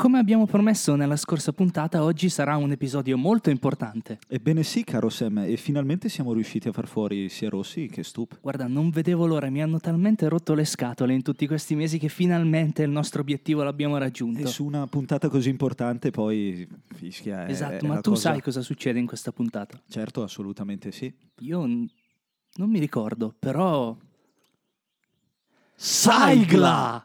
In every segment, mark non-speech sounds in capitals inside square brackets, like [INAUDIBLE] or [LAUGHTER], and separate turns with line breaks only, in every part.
Come abbiamo promesso nella scorsa puntata, oggi sarà un episodio molto importante.
Ebbene sì, caro Sam, e finalmente siamo riusciti a far fuori sia Rossi che Stup.
Guarda, non vedevo l'ora, mi hanno talmente rotto le scatole in tutti questi mesi che finalmente il nostro obiettivo l'abbiamo raggiunto.
E su una puntata così importante poi fischia. è-
Esatto,
è
ma tu
cosa-
sai cosa succede in questa puntata?
Certo, assolutamente sì.
Io n- non mi ricordo, però...
Sigla!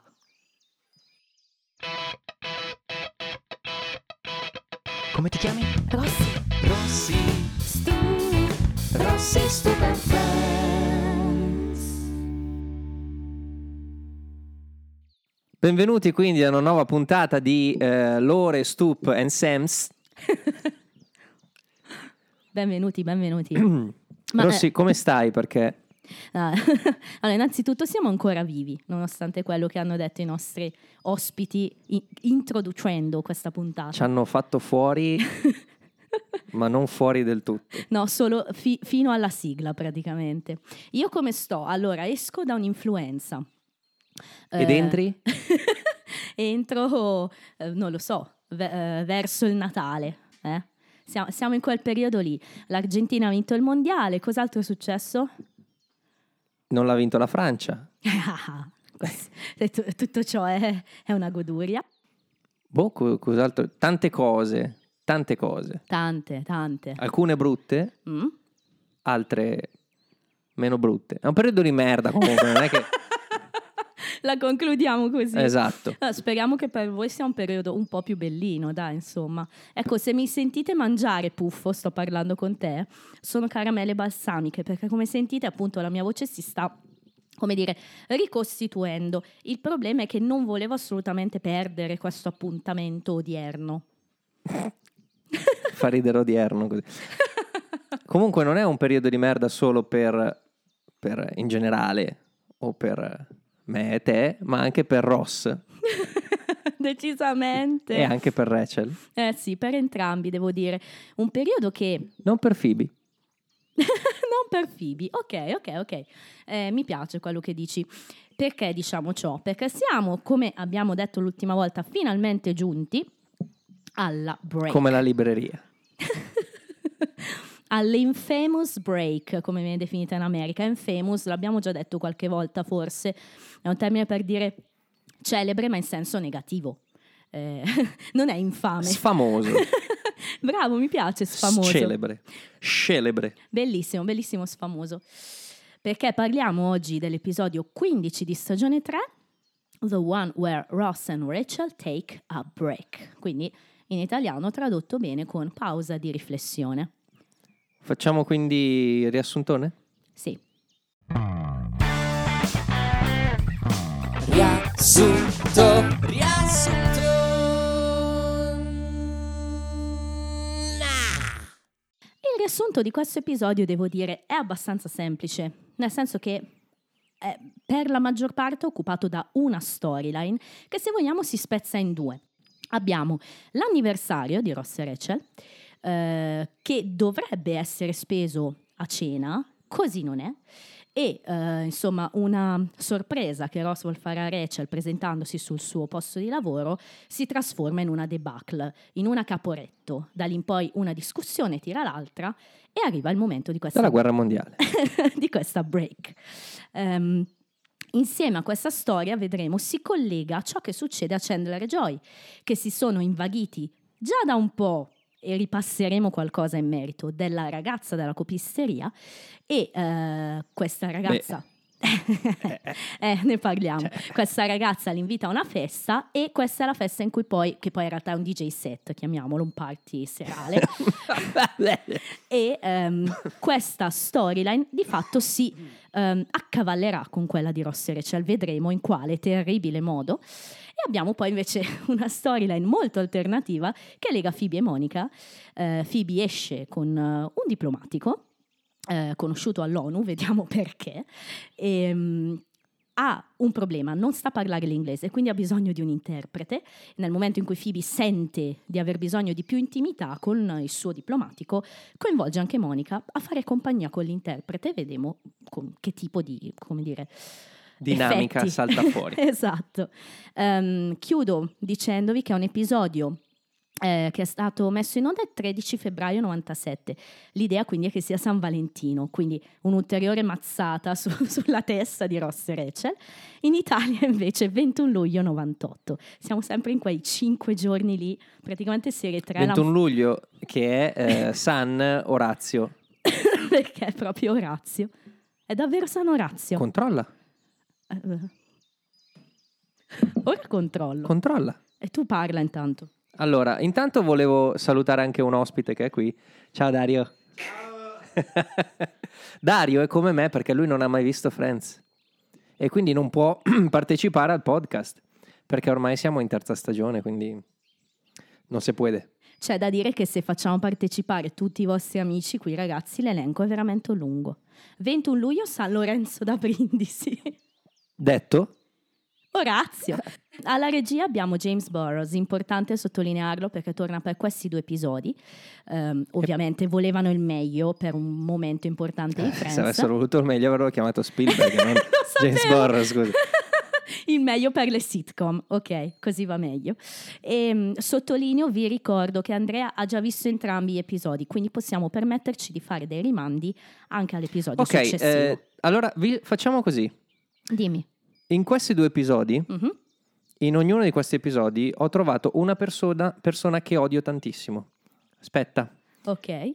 Come ti chiami?
Rossi,
Rossi.
Stu, Rossi Stupid Friends.
Benvenuti quindi a una nuova puntata di eh, Lore, Stoop and Sams. [LAUGHS]
Benvenuti, benvenuti. [CLEARS THROAT] Ma,
Rossi,
eh,
come stai? Perché
ah, [LAUGHS] allora, innanzitutto siamo ancora vivi, nonostante quello che hanno detto i nostri ospiti i- introducendo questa puntata.
ci hanno fatto fuori, [LAUGHS] ma non fuori del tutto.
No, solo fi- fino alla sigla praticamente. Io come sto? Allora, esco da un'influenza.
Ed
Eh,
entri? [LAUGHS]
Entro, eh, non lo so, ve- eh, verso il Natale. eh. Siamo, siamo in quel periodo lì. L'Argentina ha vinto il mondiale. Cos'altro è successo?
Non l'ha vinto la Francia. [LAUGHS]
Questo- tutto, ciò è, è una goduria.
Boh, co- cos'altro? Tante cose, tante cose.
Tante, tante.
Alcune brutte,
Mm?
altre meno brutte. È un periodo di merda comunque, non è che... [LAUGHS]
La concludiamo così.
Esatto.
Ah, speriamo che per voi sia un periodo un po' più bellino, dai, insomma. Ecco, se mi sentite mangiare, Puffo, sto parlando con te, sono caramelle balsamiche, perché come sentite, appunto, la mia voce si sta come dire, ricostituendo. Il problema è che non volevo assolutamente perdere questo appuntamento odierno.
Fa ridere odierno così. [LAUGHS] Comunque non è un periodo di merda solo per, per in generale o per me e te, ma anche per Ross [LAUGHS]
Decisamente.
e anche per Rachel.
Eh sì, per entrambi devo dire. Un periodo che
Non per Phoebe. [LAUGHS]
non per Phoebe. Ok, ok, ok. Eh, mi piace quello che dici. Perché diciamo ciò? Perché siamo, come abbiamo detto l'ultima volta, finalmente giunti alla break.
Come la libreria. [LAUGHS]
alle infamous break, come viene definita in America. Infamous, l'abbiamo già detto qualche volta forse, è un termine per dire celebre ma in senso negativo. Eh, [LAUGHS] non è infame.
Sfamoso. [LAUGHS]
Bravo, mi piace sfamoso.
Celebre. Celebre.
Bellissimo, bellissimo sfamoso. Perché parliamo oggi dell'episodio 15 di stagione 3, The One Where Ross and Rachel Take a Break. Quindi in italiano tradotto bene con pausa di riflessione.
Facciamo quindi il riassuntone?
Sì.
Riassunto.
Il riassunto di questo episodio, devo dire, è abbastanza semplice, nel senso che è per la maggior parte occupato da una storyline che se vogliamo si spezza in due. Abbiamo l'anniversario di Ross e Rachel, eh, che dovrebbe essere speso a cena, così non è, e eh, insomma una sorpresa che Ross vuol fare a Rachel presentandosi sul suo posto di lavoro si trasforma in una debacle, in una caporetto. Da lì in poi una discussione tira l'altra e arriva il momento di questa
Dalla guerra mondiale. [LAUGHS]
di questa break. Ehm, insieme a questa storia vedremo si collega a ciò che succede a Chandler e Joy, che si sono invaghiti già da un po'. E ripasseremo qualcosa in merito della ragazza della copisteria e eh, questa ragazza [LAUGHS] eh, ne parliamo. Questa ragazza li invita a una festa e questa è la festa in cui poi, che poi in realtà è un DJ set, chiamiamolo un party serale. [LAUGHS] e ehm, questa storyline di fatto si ehm, accavallerà con quella di Ross e Rachel, vedremo in quale terribile modo. E abbiamo poi invece [LAUGHS] una storyline molto alternativa che lega Phoebe e Monica. Eh, Phoebe esce con eh, un diplomatico eh, conosciuto all'ONU, vediamo [LAUGHS] perché. Ehm, ha un problema, non sa parlare l'inglese, quindi ha bisogno di un interprete. Nel momento in cui Phoebe sente di aver bisogno di più intimità con il suo diplomatico, coinvolge anche Monica a fare compagnia con l'interprete e vediamo con che tipo di, come dire,
dinamica
effetti.
salta fuori. [LAUGHS]
esatto. Ehm, chiudo dicendovi che è un episodio eh, che è stato messo in onda il 13 febbraio 97. L'idea quindi è che sia San Valentino, quindi un'ulteriore mazzata su- [LAUGHS] sulla testa di Ross e Rachel. In Italia invece 21 luglio 98. Siamo sempre in quei 5 giorni lì, praticamente serie 3.
21 luglio che è [LAUGHS] eh, San Orazio. [LAUGHS]
perché è proprio Orazio. È davvero San Orazio.
Controlla,
Eh, Ora controllo.
controlla.
e tu parla intanto.
Allora, intanto volevo salutare anche un ospite che è qui. Ciao Dario. [LAUGHS] Dario è come me perché lui non ha mai visto Friends e quindi non può [CLEARS THROAT] partecipare al podcast perché ormai siamo in terza stagione, quindi non si può.
C'è da dire che se facciamo partecipare tutti i vostri amici qui, ragazzi, l'elenco è veramente lungo. 21 luglio San Lorenzo da Brindisi.
Detto?
Orazio. Alla regia abbiamo James Burrows, importante sottolinearlo perché torna per questi due episodi. Ehm, ovviamente volevano il meglio per un momento importante di
Eh, Se
Friends.
avessero voluto il meglio avrò chiamato Spielberg, non [LAUGHS] James. Burrows, scusa. [LAUGHS]
il meglio per le sitcom, ok, così va meglio. E, sottolineo, vi ricordo che Andrea ha già visto entrambi gli episodi, quindi possiamo permetterci di fare dei rimandi anche all'episodio
Ok,
successivo.
eh, allora vi- facciamo così.
Dimmi.
In questi due episodi,
Mhm.
in ognuno di questi episodi, ho trovato una persona, persona che odio tantissimo. Aspetta,
Ok.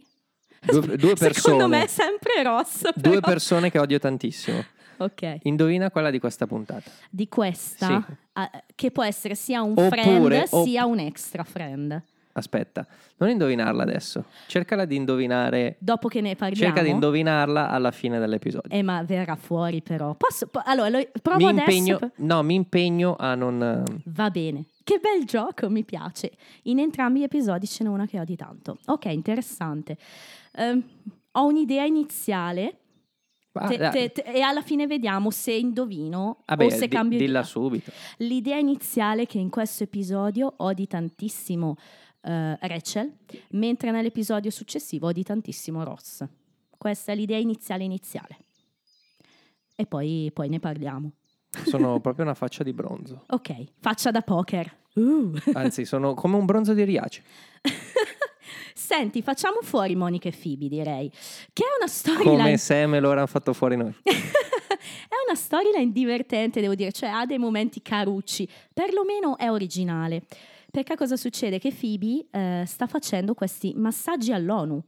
due, due persone.
Secondo me è sempre Ross. però.
Due persone che odio tantissimo.
Ok.
Indovina quella di questa puntata.
Di questa,
Sì.
ah, che può essere sia un
Oppure-
friend
opp-
sia un extra friend.
Aspetta, non indovinarla adesso. Cercala di indovinare.
Dopo che ne parliamo.
Cerca di indovinarla alla fine dell'episodio.
Eh, ma verrà fuori però. Posso, po- allora, lo- provo
mi
adesso.
impegno,
per-
no, mi impegno a non. eh,
Va bene. Che bel gioco, mi piace. In entrambi gli episodi ce n'è una che odi tanto. Ok, interessante. Ehm, ho un'idea iniziale
ah,
te- te- te- e alla fine vediamo se indovino
Vabbè,
o se
di-
cambio
dilla
idea.
subito.
L'idea iniziale che in questo episodio odi tantissimo eh, Rachel, mentre nell'episodio successivo odi tantissimo Ross. Questa è l'idea iniziale iniziale. E poi, poi ne parliamo.
Sono [LAUGHS] proprio una faccia di bronzo.
Ok, faccia da poker. Uh.
Anzi, sono come un bronzo di Riace. [LAUGHS]
Senti, facciamo fuori Monica e Phoebe, direi. Che è una
Come
storyline.
se me lo erano fatto fuori noi. [LAUGHS]
è una storyline divertente, devo dire, cioè ha dei momenti carucci, perlomeno è originale. Perché cosa succede? Che Phoebe eh, sta facendo questi massaggi all'ONU.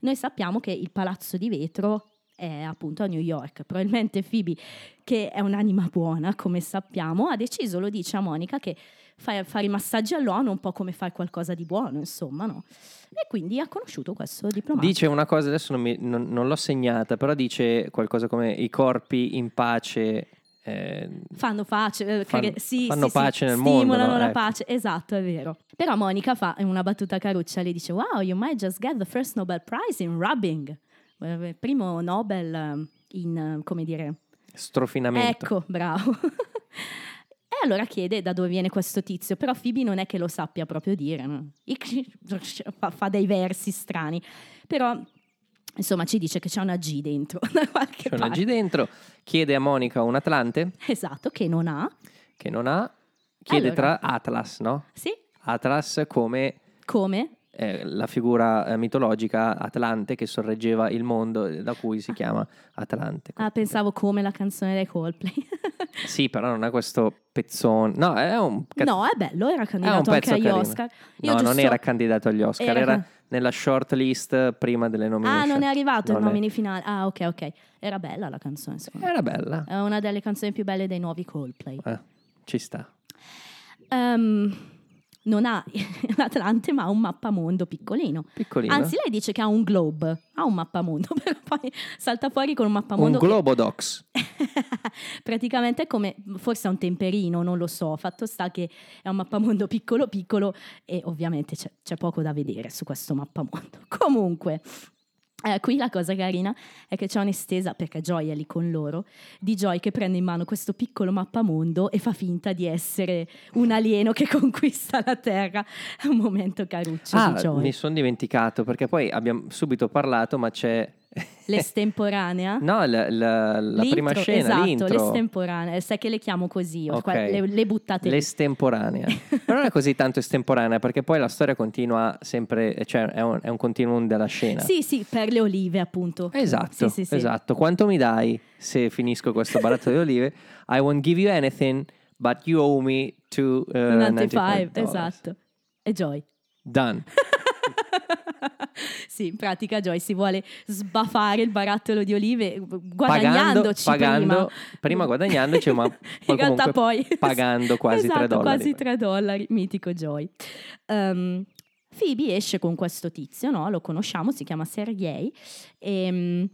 Noi sappiamo che il palazzo di vetro è appunto a New York. Probabilmente Phoebe, che è un'anima buona, come sappiamo, ha deciso, lo dice a Monica, che fa- fare i massaggi all'ONU è un po' come fare qualcosa di buono, insomma, no? E quindi ha conosciuto questo diplomatico.
Dice una cosa, adesso non, mi- non- non l'ho segnata, però dice qualcosa come i corpi in pace. Eh,
Fanno pace, eh,
Fan-
sì,
fanno
sì, sì,
pace nel mondo,
stimolano
no?
la
Ecco.
pace, esatto, è vero. Però Monica fa una battuta caruccia, le dice "Wow, you might just get the first Nobel Prize in rubbing". Eh, Primo Nobel eh, in come dire,
strofinamento.
Ecco, bravo. [LAUGHS] e allora chiede da dove viene questo tizio, però Phoebe non è che lo sappia proprio dire, no? [LAUGHS] fa, fa dei versi strani, però insomma ci dice che c'è una G dentro [LAUGHS]
C'è una
parte.
G dentro, chiede a Monica un Atlante
Esatto, che non ha.
che non ha, chiede
Allora.
tra Atlas, no?
Sì,
Atlas come
come?
eh, la figura eh, mitologica Atlante che sorreggeva il mondo, eh, da cui si chiama Atlante.
Ah, pensavo come la canzone dei Coldplay. [LAUGHS]
Sì, però non è questo pezzone. No, è un cazzo-
no, è bello, era candidato anche agli
carino.
Oscar. Io
No, non
giusto-
era candidato agli Oscar,
Era
era, nella short list prima delle nomination.
Ah, non è arrivato
Non
il nomini finale. Ah, ok, ok. Era bella la canzone, secondo me.
Era bella.
È una delle canzoni più belle dei nuovi Coldplay.
Eh, ci sta.
Ehm, non ha [LAUGHS] l'Atlante, ma ha un mappamondo piccolino.
Piccolino.
Anzi, lei dice che ha un globe, ha un mappamondo, [LAUGHS] però poi salta fuori con un
un
mappamondo. che-
Globodox. [LAUGHS] [LAUGHS]
Praticamente è come, forse è un temperino, non lo so. Fatto sta che è un mappamondo piccolo piccolo e ovviamente c'è, c'è poco da vedere su questo mappamondo. [LAUGHS] Comunque, eh, qui la cosa carina è che c'è un'estesa, perché Joy è lì con loro, di Joy che prende in mano questo piccolo mappamondo e fa finta di essere un alieno che [LAUGHS] conquista la Terra. È un momento caruccio
Ah, mi sono dimenticato perché poi abbiamo subito parlato, ma c'è [LAUGHS]
L'estemporanea?
No, la, la- la prima scena,
esatto,
l'intro.
l'estemporanea. Sai che le chiamo così, io,
Ok.
qua- le, le buttate.
L'estemporanea. [LAUGHS] Però non è così tanto estemporanea perché poi la storia continua sempre, cioè è un, è un continuum della scena.
Sì, sì, per le olive, appunto.
Esatto,
Sì, sì, sì.
esatto. Quanto mi dai se finisco questo baratto di olive? I won't give you anything, but you owe me to uh,
95,
$95.
esatto. E Joy.
Done. [LAUGHS] [LAUGHS]
Sì, in pratica Joy si vuole sbaffare il barattolo di olive guadagnandoci
pagando,
prima.
prima guadagnandoci, ma [LAUGHS] poi
in realtà poi [LAUGHS]
pagando quasi
esatto,
3 dollari.
quasi 3 dollari, mitico Joy. Ehm, Phoebe esce con questo tizio, no? lo conosciamo, si chiama Sergei, ehm,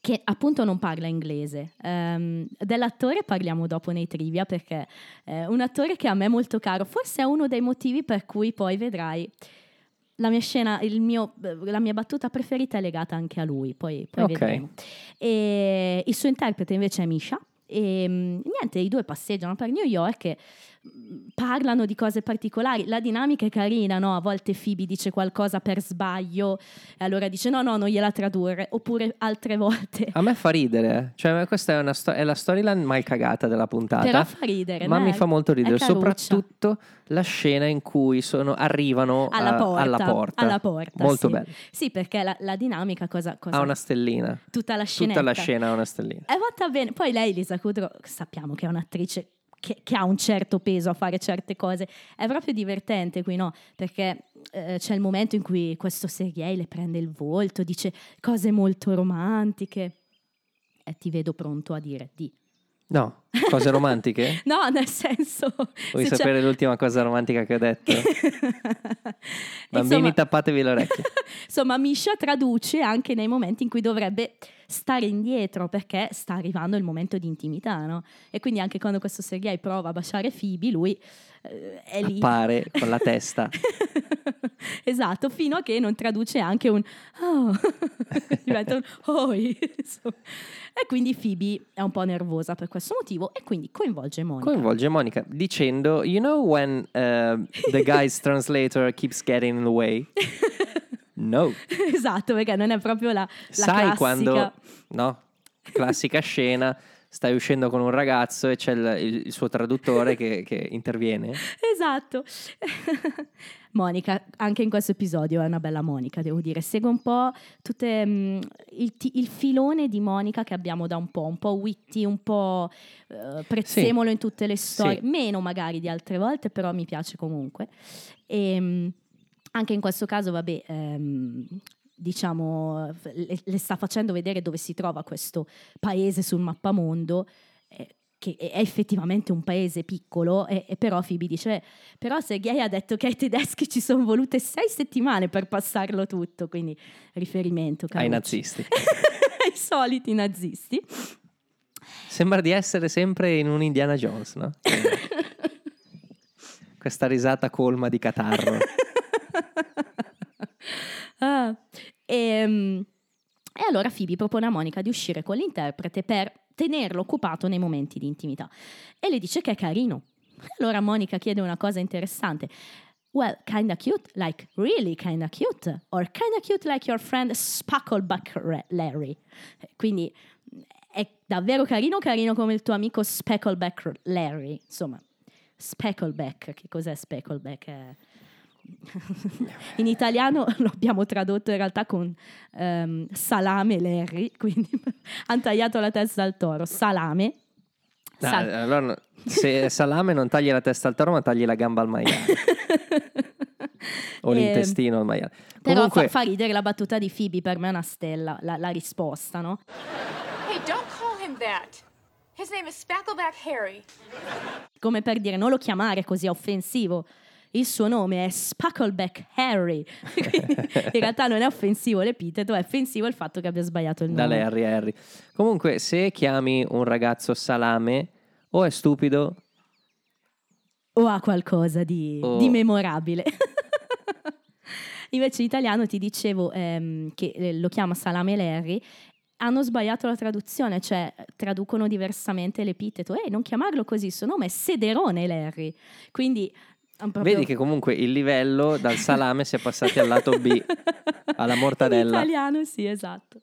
che appunto non parla inglese. Ehm, dell'attore parliamo dopo nei trivia perché è un attore che a me è molto caro, forse è uno dei motivi per cui poi vedrai la mia scena, il mio- la mia battuta preferita è legata anche a lui, poi, poi
Ok.
vedremo. E il suo interprete invece è Misha. E mm, niente, i due passeggiano per New York e parlano di cose particolari. La dinamica è carina, no? A volte Phoebe dice qualcosa per sbaglio e allora dice no, no, non gliela tradurre. Oppure altre [LAUGHS] volte.
A me fa ridere, eh. cioè questa è, sto- è la storyline mal cagata della puntata.
Però fa ridere.
Ma
no?
mi fa molto ridere, soprattutto la scena in cui sono- arrivano
alla
a-
porta.
alla porta.
alla porta,
Molto
sì.
bello.
Sì, perché la, la dinamica cosa... cosa
Ha una stellina.
tutta la scenetta.
Tutta la scena ha una stellina.
È fatta bene. Poi lei, Lisa Kudrow, sappiamo che è un'attrice che, che ha un certo peso a fare certe cose. È proprio divertente qui, no? Perché eh, c'è il momento in cui questo Sergei le prende il volto, dice cose molto romantiche. E ti vedo pronto a dire di.
No, cose romantiche? [LAUGHS]
No, nel senso...
Vuoi
se c'è-
sapere l'ultima cosa romantica che ho detto? [LAUGHS] Bambini,
Insomma-
tappatevi le orecchie. [LAUGHS]
Insomma, Misha traduce anche nei momenti in cui dovrebbe stare indietro perché sta arrivando il momento di intimità, no? E quindi anche quando questo Sergei prova a baciare Phoebe, lui eh, è lì.
Appare con la testa.
esatto, fino a che non traduce anche un oh, diventa un oi. E quindi Phoebe è un po' nervosa per questo motivo e quindi coinvolge Monica.
Coinvolge Monica dicendo: You know when uh, the guy's [LAUGHS] translator keeps getting in the way? [LAUGHS] No.
esatto, perché non è proprio la, la
Sai
classica.
quando, no? Classica scena, stai uscendo con un ragazzo e c'è il, il- il suo traduttore che, che interviene.
Esatto. Monica, anche in questo episodio è una bella Monica, devo dire. Segue un po' tutte, mm, il, ti- il filone di Monica che abbiamo da un po', un po' witty, un po' eh, prezzemolo in tutte le storie,
Sì.
meno magari di altre volte, però mi piace comunque. E mm, anche in questo caso, vabbè, ehm, diciamo, le, le sta facendo vedere dove si trova questo paese sul mappamondo. Che è effettivamente un paese piccolo, e, e però Phoebe dice, "Eh, però Sergei ha detto che ai tedeschi ci sono volute sei settimane per passarlo tutto, quindi riferimento
Ai
carucci.
nazisti. [LAUGHS]
ai soliti nazisti.
Sembra di essere sempre in un Indiana Jones, no? [LAUGHS] Questa risata colma di catarro.
Ah, ehm, e allora Phoebe propone a Monica di uscire con l'interprete per tenerlo occupato nei momenti di intimità. E le dice che è carino. Allora Monica chiede una cosa interessante. Well, kinda cute, like really kinda cute, or kinda cute like your friend Spackleback Larry. Eh, Quindi è davvero carino, carino come il tuo amico Speckleback Larry. Insomma, Speckleback, che cos'è Speckleback? È- [LAUGHS] in italiano [LAUGHS] lo abbiamo tradotto in realtà con ehm, salame Larry, [LAUGHS] quindi hanno tagliato la testa al toro. Salame.
No,
Sal-
allora, no, se è salame non tagli la testa al toro, ma tagli la gamba al maiale. o
Ehm,
l'intestino al maiale.
Però
Comunque,
fa, fa ridere la battuta di Phoebe, per me è una stella, la, la risposta, no?
Hey, don't call him that. His name is Spackleback Harry.
Come per dire, non lo chiamare così è offensivo. Il suo nome è Spackleback Harry. [LAUGHS] In realtà non è offensivo l'epiteto, è offensivo il fatto che abbia sbagliato il
da
nome.
Larry a Harry. Comunque, se chiami un ragazzo salame, o è stupido,
o ha qualcosa di,
O-
di memorabile. [LAUGHS] Invece in italiano ti dicevo ehm, che eh, lo chiama Salame Larry. Hanno sbagliato la traduzione, cioè traducono diversamente l'epiteto. E non chiamarlo così, il suo nome è Sederone Larry. Quindi proprio-
vedi che comunque il livello dal salame si è passati al lato B, [LAUGHS] alla mortadella.
In italiano, sì, esatto.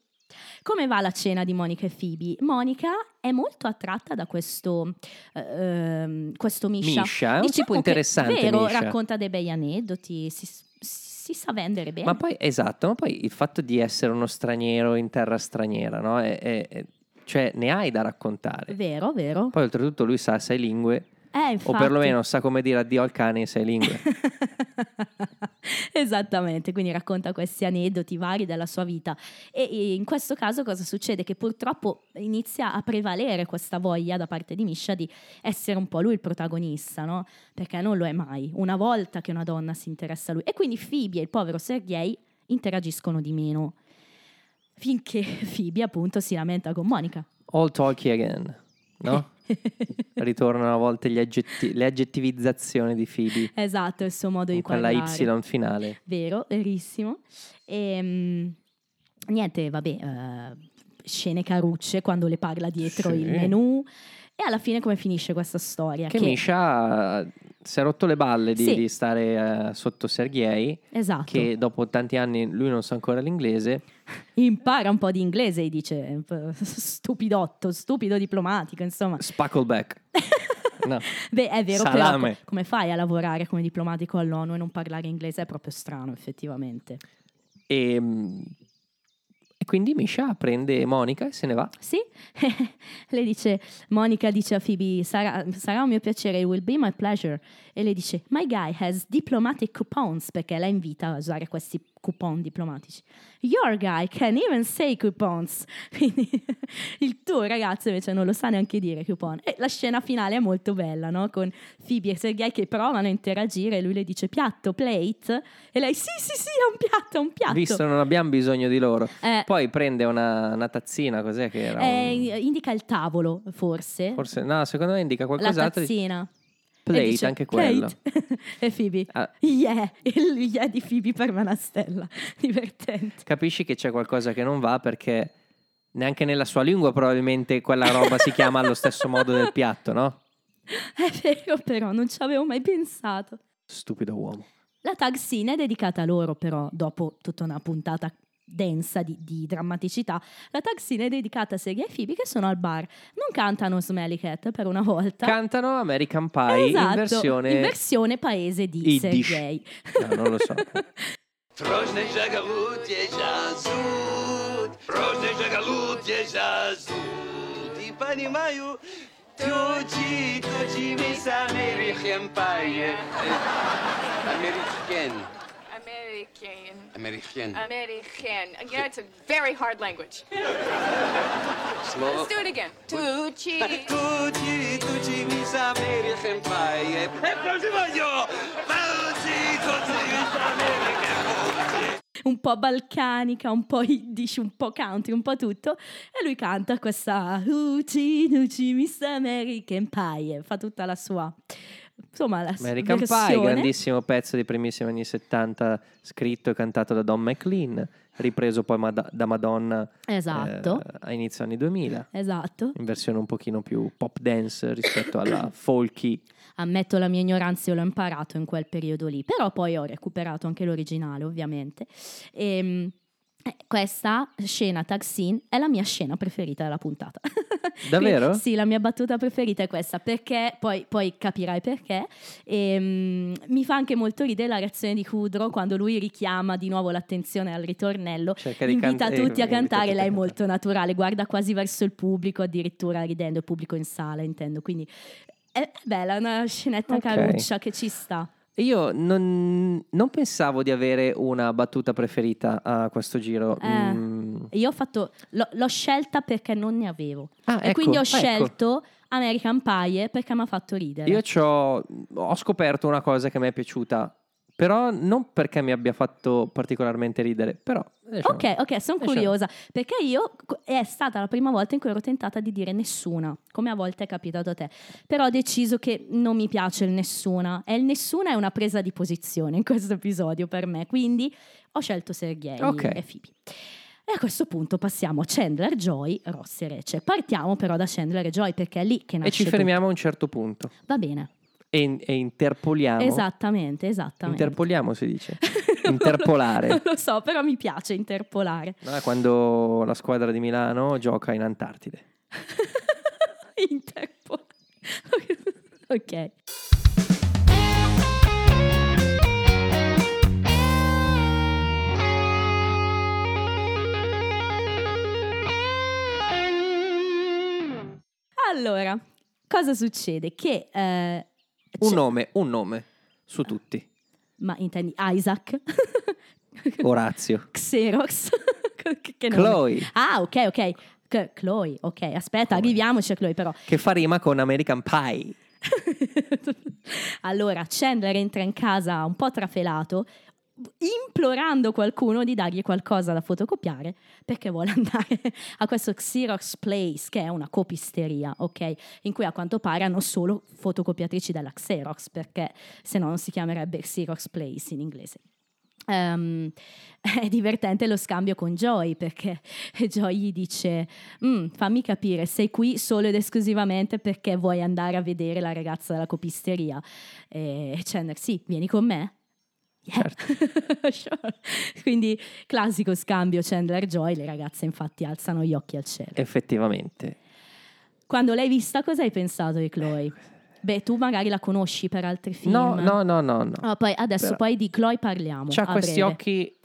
Come va la cena di Monica e Phoebe? Monica è molto attratta da questo, ehm, questo Misha.
Misha, è un tipo
che,
interessante,
Vero,
Misha.
racconta dei bei aneddoti, si, si sa vendere bene.
Ma poi, esatto, ma poi il fatto di essere uno straniero in terra straniera, no? È- è- è- cioè, ne hai da raccontare.
Vero, vero.
Poi, oltretutto, lui sa sei lingue,
Eh,
o perlomeno sa come dire addio al cane in sei lingue. [LAUGHS]
Esattamente, quindi racconta questi aneddoti vari della sua vita e e in questo caso cosa succede? Che purtroppo inizia a prevalere questa voglia da parte di Misha di essere un po' lui il protagonista, no? Perché non lo è mai, una volta che una donna si interessa a lui. E quindi Phoebe e il povero Sergei interagiscono di meno, finché [LAUGHS] Phoebe appunto si lamenta con Monica.
All talky again, no? [LAUGHS] [LAUGHS] Ritornano a volte gli aggetti- le aggettivizzazioni di Phoebe,
esatto, il suo modo di
con quella
parlare.
Y finale.
Vero, verissimo. E, mm, niente, vabbè, eh, scene carucce quando le parla dietro
Sì.
il menù. E alla fine come finisce questa storia?
Che Misha eh, si è rotto le balle di,
Sì.
di stare eh, sotto Sergei,
Esatto,
che dopo tanti anni lui non sa ancora l'inglese.
impara un po' di inglese, dice, stupidotto, stupido diplomatico, insomma.
Spackleback. [LAUGHS] No.
Beh, è vero,
Salame.
però co- come fai a lavorare come diplomatico all'ONU e non parlare inglese? È proprio strano, effettivamente.
E, mm, e quindi Misha prende Monica e se ne va.
Sì, [LAUGHS] lei dice, Monica dice a Phoebe, sarà, sarà un mio piacere, it will be my pleasure. E lei dice, my guy has diplomatic coupons, perché la invita a usare questi coupon diplomatici. Your guy can even say coupons. [LAUGHS] Quindi il tuo ragazzo invece non lo sa neanche dire coupon. E la scena finale è molto bella, no? Con Phoebe e Sergei che provano a interagire e lui le dice piatto, plate. E lei, sì, sì, sì, è un piatto, è un piatto.
Visto non abbiamo bisogno di loro.
Eh,
Poi prende una, una tazzina, cos'è che era?
eh,
Un-
indica il tavolo, forse.
Forse, no, secondo me indica
la
qualcos'altro. di-
tazzina.
Plate,
dice,
anche quello.
"Plate". [LAUGHS] e Phoebe,
Ah.
yeah, il yeah di Phoebe per me è una stella, [LAUGHS] divertente.
Capisci che c'è qualcosa che non va perché neanche nella sua lingua probabilmente quella roba si chiama allo stesso modo del piatto, no? [LAUGHS]
È vero però, non ci avevo mai pensato.
Stupido uomo.
La tag scene è dedicata a loro però, dopo tutta una puntata densa di, di drammaticità, la tag scene è dedicata a Sergei e Phoebe che sono al bar. Non cantano Smelly Cat per una volta.
Cantano American Pie
Esatto,
in versione...
in versione paese di
Yiddish.
Sergei.
No, non lo so. [LAUGHS]
Prożny żagalut jeża zud, prożny żagalut jeża zud. I pani Maju, tu ci, tu ci mi American Pie. American.
American.
American.
American. Yeah, it's a very hard language.
Slow.
Let's do it again. Tucci.
Tu ci, tu ci mi American Pie. E prożny Maju, tu ci, tu ci mi American Pie.
un po' balcanica, un po' yiddish, un po' country, un po' tutto. E lui canta questa Uci, Uci, Miss American Pie. Fa tutta la sua, insomma, la
American Pie, grandissimo pezzo dei primissimi anni 70, scritto e cantato da Don McLean, ripreso poi ma- da Madonna
Esatto,
eh, a inizio anni 2000,
esatto.
in versione un pochino più pop dance rispetto alla folky.
Ammetto la mia ignoranza, io l'ho imparato in quel periodo lì, però poi ho recuperato anche l'originale, ovviamente. Ehm, eh, questa scena tag scene è la mia scena preferita della puntata. [LAUGHS]
Davvero?
Quindi, sì, la mia battuta preferita è questa, perché poi, poi capirai perché. Ehm, mi fa anche molto ridere la reazione di Kudro quando lui richiama di nuovo l'attenzione al ritornello,
Cerca
invita tutti
eh,
a cantare, lei è
tutti
molto naturale, guarda quasi verso il pubblico, addirittura ridendo, il pubblico in sala, intendo. Quindi è bella, è una scenetta
Ok.
caruccia che ci sta.
Io non, non pensavo di avere una battuta preferita a questo giro.
Eh.
Mm.
Io ho fatto, l'ho, l'ho scelta perché non ne avevo.
Ah,
e
ecco,
quindi ho
ecco.
scelto American Pie perché mi ha fatto ridere.
Io ho scoperto una cosa che mi è piaciuta, però non perché mi abbia fatto particolarmente ridere, però... diciamo,
Ok, ok, sono
Lasciamo.
curiosa perché io è stata la prima volta in cui ero tentata di dire nessuna, come a volte è capitato a te. Però ho deciso che non mi piace il nessuna e il nessuna è una presa di posizione in questo episodio per me, quindi ho scelto Sergei
Ok.
e Phoebe. E a questo punto passiamo a Chandler, Joy, Ross e Rece. Partiamo però da Chandler e Joy perché è lì che nasce
E ci
tutto.
fermiamo a un certo punto.
Va bene.
E, e interpoliamo.
Esattamente, esattamente.
Interpoliamo si dice. [LAUGHS] Interpolare.
non lo so, però mi piace interpolare.
No, quando la squadra di Milano gioca in Antartide. [LAUGHS]
Interpolare. [LAUGHS] ok. Allora, cosa succede? Che eh,
Un
c'è-
nome, un nome su tutti.
ma intendi Isaac, [LAUGHS]
Orazio.
Xerox, [LAUGHS] che, nome?
Chloe,
Ah, ok, ok. Ch- Chloe, ok, aspetta, arriviamoci a Chloe però.
che fa rima con American Pie. [LAUGHS]
allora, Chandler entra in casa un po' trafelato, implorando qualcuno di dargli qualcosa da fotocopiare perché vuole [LAUGHS] andare a questo Xerox Place, che è una copisteria, ok? In cui a quanto pare hanno solo fotocopiatrici della Xerox, perché se no non si chiamerebbe Xerox Place in inglese. Ehm, [LAUGHS] è divertente lo scambio con Joy perché [LAUGHS] Joy gli dice "Mm, fammi capire sei qui solo ed esclusivamente perché vuoi andare a vedere la ragazza della copisteria e Chandler sì vieni con me Yeah. [LAUGHS] Sure. quindi classico scambio Chandler Joy le ragazze infatti alzano gli occhi al cielo
Effettivamente.
quando l'hai vista cosa hai pensato di Chloe? beh tu magari la conosci per altri film
No, no, no, no, no.
Ah, poi adesso
Però-
poi di Chloe parliamo
C'ha
a
questi
breve.
occhi,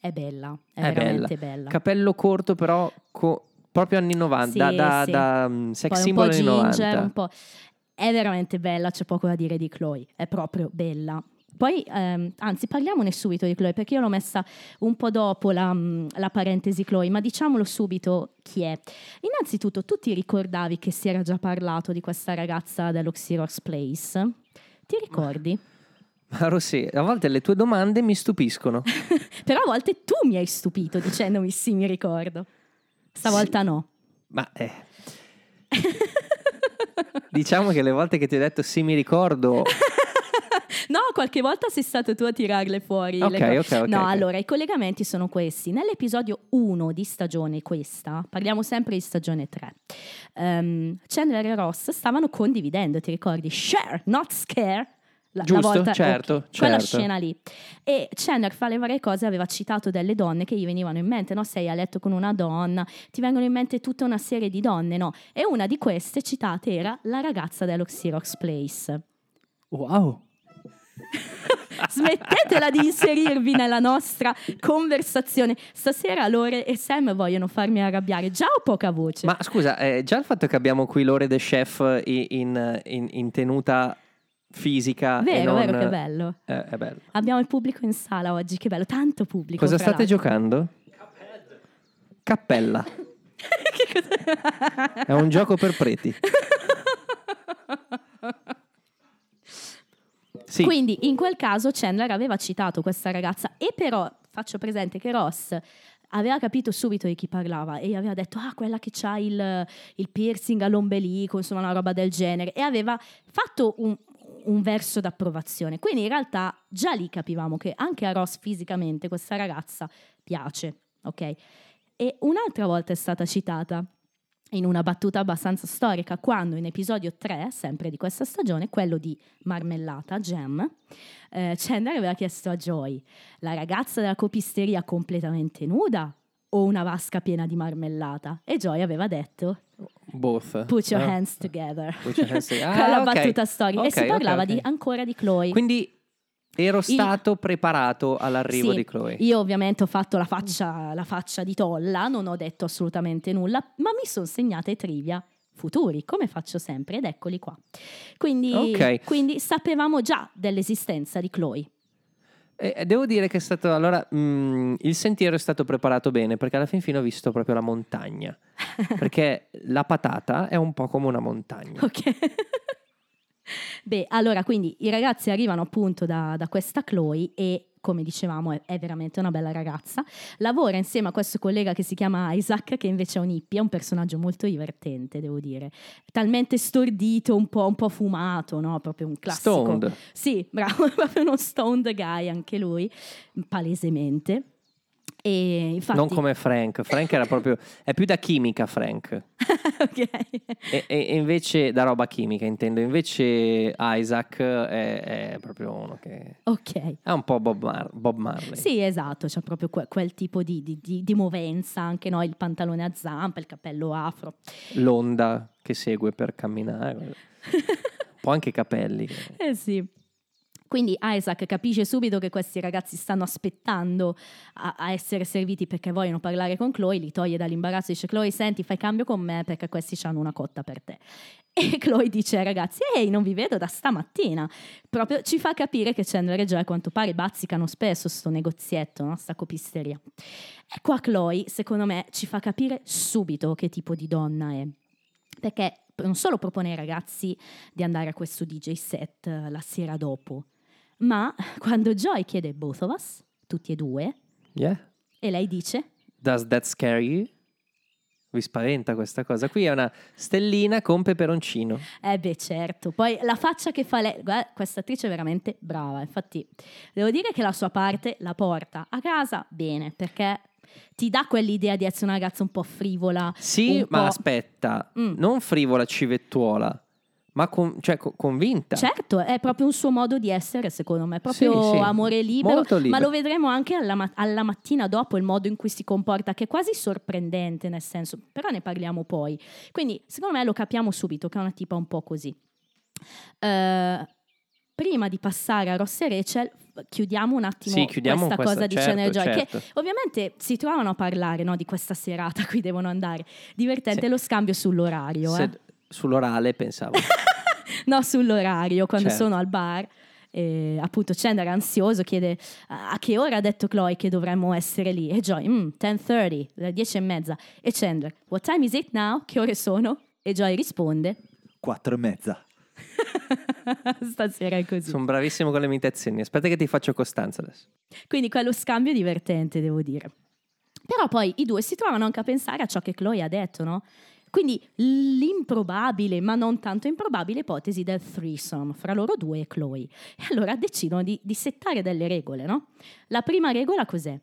è bella è,
è bella.
veramente bella,
Capello corto però co- proprio anni 90,
Sì,
da, da,
sì.
da, mm, sex
Poi un
symbol
po'
anni
ginger,
90.
un po'... È veramente bella, c'è poco da dire di Chloe, è proprio bella. Poi, ehm, anzi, parliamone subito di Chloe, perché io l'ho messa un po' dopo la, mm, la parentesi Chloe, ma diciamolo subito chi è. Innanzitutto, tu ti ricordavi che si era già parlato di questa ragazza dello Xerox Place? Ti ricordi?
Ma Rossi, a volte le tue domande mi stupiscono. [LAUGHS]
Però a volte tu mi hai stupito dicendomi sì, mi ricordo. Stavolta no.
Ma eh. diciamo che le volte che ti ho detto sì mi ricordo, [LAUGHS]
No, qualche volta sei stato tu a tirarle fuori.
Ok,
co-
ok, ok,
No,
ok.
allora i collegamenti sono questi. Nell'episodio 1 di stagione questa, parliamo sempre di stagione 3, ehm, Chandler e Ross stavano condividendo, ti ricordi? Share, not scare. La, la
Giusto,
volta,
certo,
ok, quella
certo.
scena lì. E Chandler fa le varie cose, aveva citato delle donne che gli venivano in mente, no? Sei a letto con una donna, ti vengono in mente tutta una serie di donne, no? E una di queste citate era la ragazza dello Xerox Place.
Wow. [LAUGHS]
Smettetela di inserirvi nella nostra conversazione. Stasera Lore e Sam vogliono farmi arrabbiare. Già ho poca voce.
Ma scusa, eh, già il fatto che abbiamo qui Lore The Chef in, in- in tenuta fisica.
vero,
non-
vero, che bello.
Eh, è bello.
Abbiamo il pubblico in sala oggi, che bello, tanto pubblico.
Cosa state
l'altro.
giocando? Cappella. [LAUGHS] È un gioco per preti. [LAUGHS] Sì,
Quindi in quel caso Chandler aveva citato questa ragazza e però faccio presente che Ross aveva capito subito di chi parlava e aveva detto ah quella che ha il, il piercing all'ombelico, insomma una roba del genere e aveva fatto un, un verso d'approvazione. Quindi in realtà già lì capivamo che anche a Ross fisicamente questa ragazza piace, ok? E un'altra volta è stata citata in una battuta abbastanza storica, quando in episodio 3, sempre di questa stagione, quello di Marmellata, Jam, eh, Chandler aveva chiesto a Joy, la ragazza della copisteria completamente nuda o una vasca piena di marmellata? E Joy aveva detto,
both.
put your
Eh.
hands together.
Put your hands [LAUGHS] together.
Quella
Ah, ok.
battuta storica.
Ok,
e si parlava
ok.
Di, ancora di Chloe.
Quindi ero
Il-
stato preparato all'arrivo
Sì,
di Chloe.
Io ovviamente ho fatto la faccia, la faccia di tolla, non ho detto assolutamente nulla, ma mi sono segnate trivia futuri, come faccio sempre, ed eccoli qua. Quindi,
Ok.
quindi sapevamo già dell'esistenza di Chloe.
E e devo dire che è stato allora mm, il sentiero è stato preparato bene perché alla fin fine ho visto proprio la montagna. [LAUGHS] perché la patata è un po' come una montagna.
Ok. Beh, allora, quindi i ragazzi arrivano appunto da, da questa Chloe e, come dicevamo, è, è veramente una bella ragazza. Lavora insieme a questo collega che si chiama Isaac, che invece è un hippie, è un personaggio molto divertente, devo dire. Talmente stordito, un po', un po' fumato, no? Proprio un classico.
Stoned.
Sì, bravo, [LAUGHS] proprio uno stoned guy anche lui, palesemente. Infatti,
Non come Frank. Frank era proprio. È più da chimica, Frank. [LAUGHS]
Ok.
E, e- e invece da roba chimica, intendo. Invece Isaac è, è proprio uno che.
ok.
È un po' Bob, Mar- Bob Marley.
Sì, esatto, c'è proprio que- quel tipo di, di- di- di movenza, anche no? il pantalone a zampa, il cappello afro.
L'onda che segue per camminare. [LAUGHS] Un po' anche i capelli.
Eh sì. Quindi Isaac capisce subito che questi ragazzi stanno aspettando a, a essere serviti perché vogliono parlare con Chloe, li toglie dall'imbarazzo e dice Chloe senti fai cambio con me perché questi hanno una cotta per te. [LAUGHS] E Chloe dice ai ragazzi ehi non vi vedo da stamattina. Proprio ci fa capire che Chandler e Joe a quanto pare bazzicano spesso sto negozietto, no? sta copisteria. E qua Chloe secondo me ci fa capire subito che tipo di donna è. Perché non solo propone ai ragazzi di andare a questo DJ set eh, la sera dopo, ma quando Joy chiede both of us, tutti e due,
Yeah.
e lei dice
Does that scare you? Vi spaventa questa cosa? Qui è una stellina con peperoncino.
Eh beh, certo. Poi la faccia che fa lei, guarda, questa attrice è veramente brava. Infatti, devo dire che la sua parte la porta a casa bene, perché ti dà quell'idea di essere una ragazza un po' frivola.
Sì,
un
ma
po'-
aspetta,
Mm.
non frivola civettuola, ma con- cioè, co- convinta.
Certo, è proprio un suo modo di essere, secondo me, proprio
Sì, sì.
amore libero,
libero.
ma lo vedremo anche alla, ma- alla mattina dopo, il modo in cui si comporta, che è quasi sorprendente, nel senso, però ne parliamo poi. Quindi, secondo me lo capiamo subito che è una tipa un po' così. Eh, prima di passare a Ross e Rachel, chiudiamo un attimo
Sì, chiudiamo
questa,
questa-
cosa di
certo,
Chandler e Joy,
certo.
che ovviamente si trovano a parlare no, di questa serata a cui devono andare. Divertente
Sì.
lo scambio sull'orario.
Se-
eh.
Sull'orale pensavo. [LAUGHS]
No, sull'orario, quando
Certo.
sono al bar. eh, appunto Chandler è ansioso, chiede "Ah, a che ora ha detto Chloe che dovremmo essere lì e Joy, "Mm, 10.30, le 10 e mezza e Chandler, what time is it now? Che ore sono? E Joy risponde,
Quattro e mezza. [LAUGHS]
stasera è così.
Sono bravissimo con le imitazioni. Aspetta che ti faccio Costanza adesso.
Quindi quello scambio è divertente, devo dire. Però poi i due si trovano anche a pensare a ciò che Chloe ha detto, no? Quindi l'improbabile, ma non tanto improbabile ipotesi del threesome fra loro due e Chloe. E allora decidono di, di settare delle regole, no? La prima regola cos'è?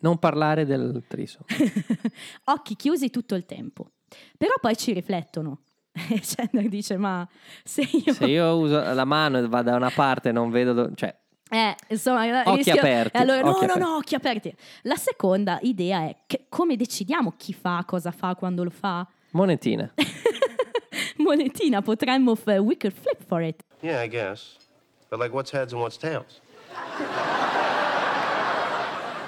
Non parlare del triso. [LAUGHS]
Occhi chiusi tutto il tempo. Però poi ci riflettono. [LAUGHS] E Chandler dice, ma se io...
Se io uso la mano e va da una parte e non vedo... do- Cioè,
Eh, insomma,
Occhi
rischio-
aperti,
E allora, no,
occhi
no,
aperti.
no, occhi aperti. La seconda idea è che come decidiamo chi fa, cosa fa, quando lo fa?
Monetina. [LAUGHS]
Monetina, potremmo f- we could flip for it.
Yeah, I guess. But like, what's heads and what's tails?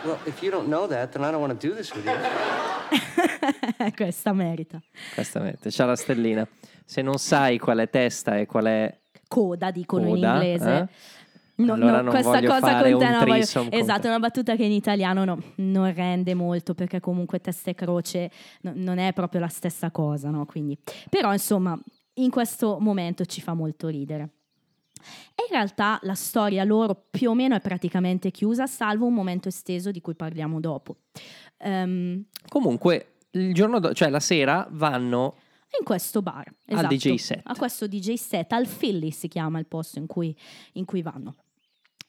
Well, if you don't know that, then I don't want to do this with you. [LAUGHS]
Questa merita.
Questa mette, c'ha la stellina. Se non sai qual è testa e qual è...
Coda, dicono
Coda,
in inglese.
eh?
No,
Allora
no,
non
questa cosa con te no, voglio- Esatto, è una battuta che in italiano no, non rende molto perché comunque testa e croce no- non è proprio la stessa cosa, no? Quindi, però insomma, in questo momento ci fa molto ridere. E in realtà la storia loro più o meno è praticamente chiusa, salvo un momento esteso di cui parliamo dopo. Ehm,
Comunque, il giorno dopo, cioè la sera, vanno...
in questo bar,
Al
esatto,
DJ set.
A questo DJ set, al Philly si chiama il posto in cui, in cui vanno.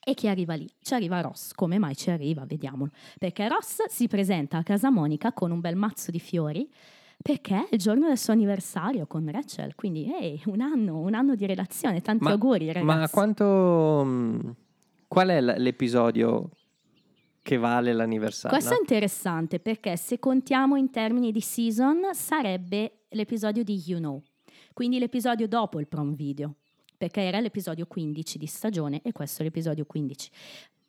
E chi arriva lì? Ci arriva Ross. Come mai ci arriva? Vediamolo. Perché Ross si presenta a casa Monica con un bel mazzo di fiori perché è il giorno del suo anniversario con Rachel. Quindi, ehi, un anno, un anno di relazione. Tanti auguri, ragazzi.
Ma quanto... mh, Qual è l'episodio che vale l'anniversario?
Questo è interessante perché se contiamo in termini di season sarebbe l'episodio di You Know, quindi l'episodio dopo il prom video, perché era l'episodio 15 di stagione e questo è l'episodio 15.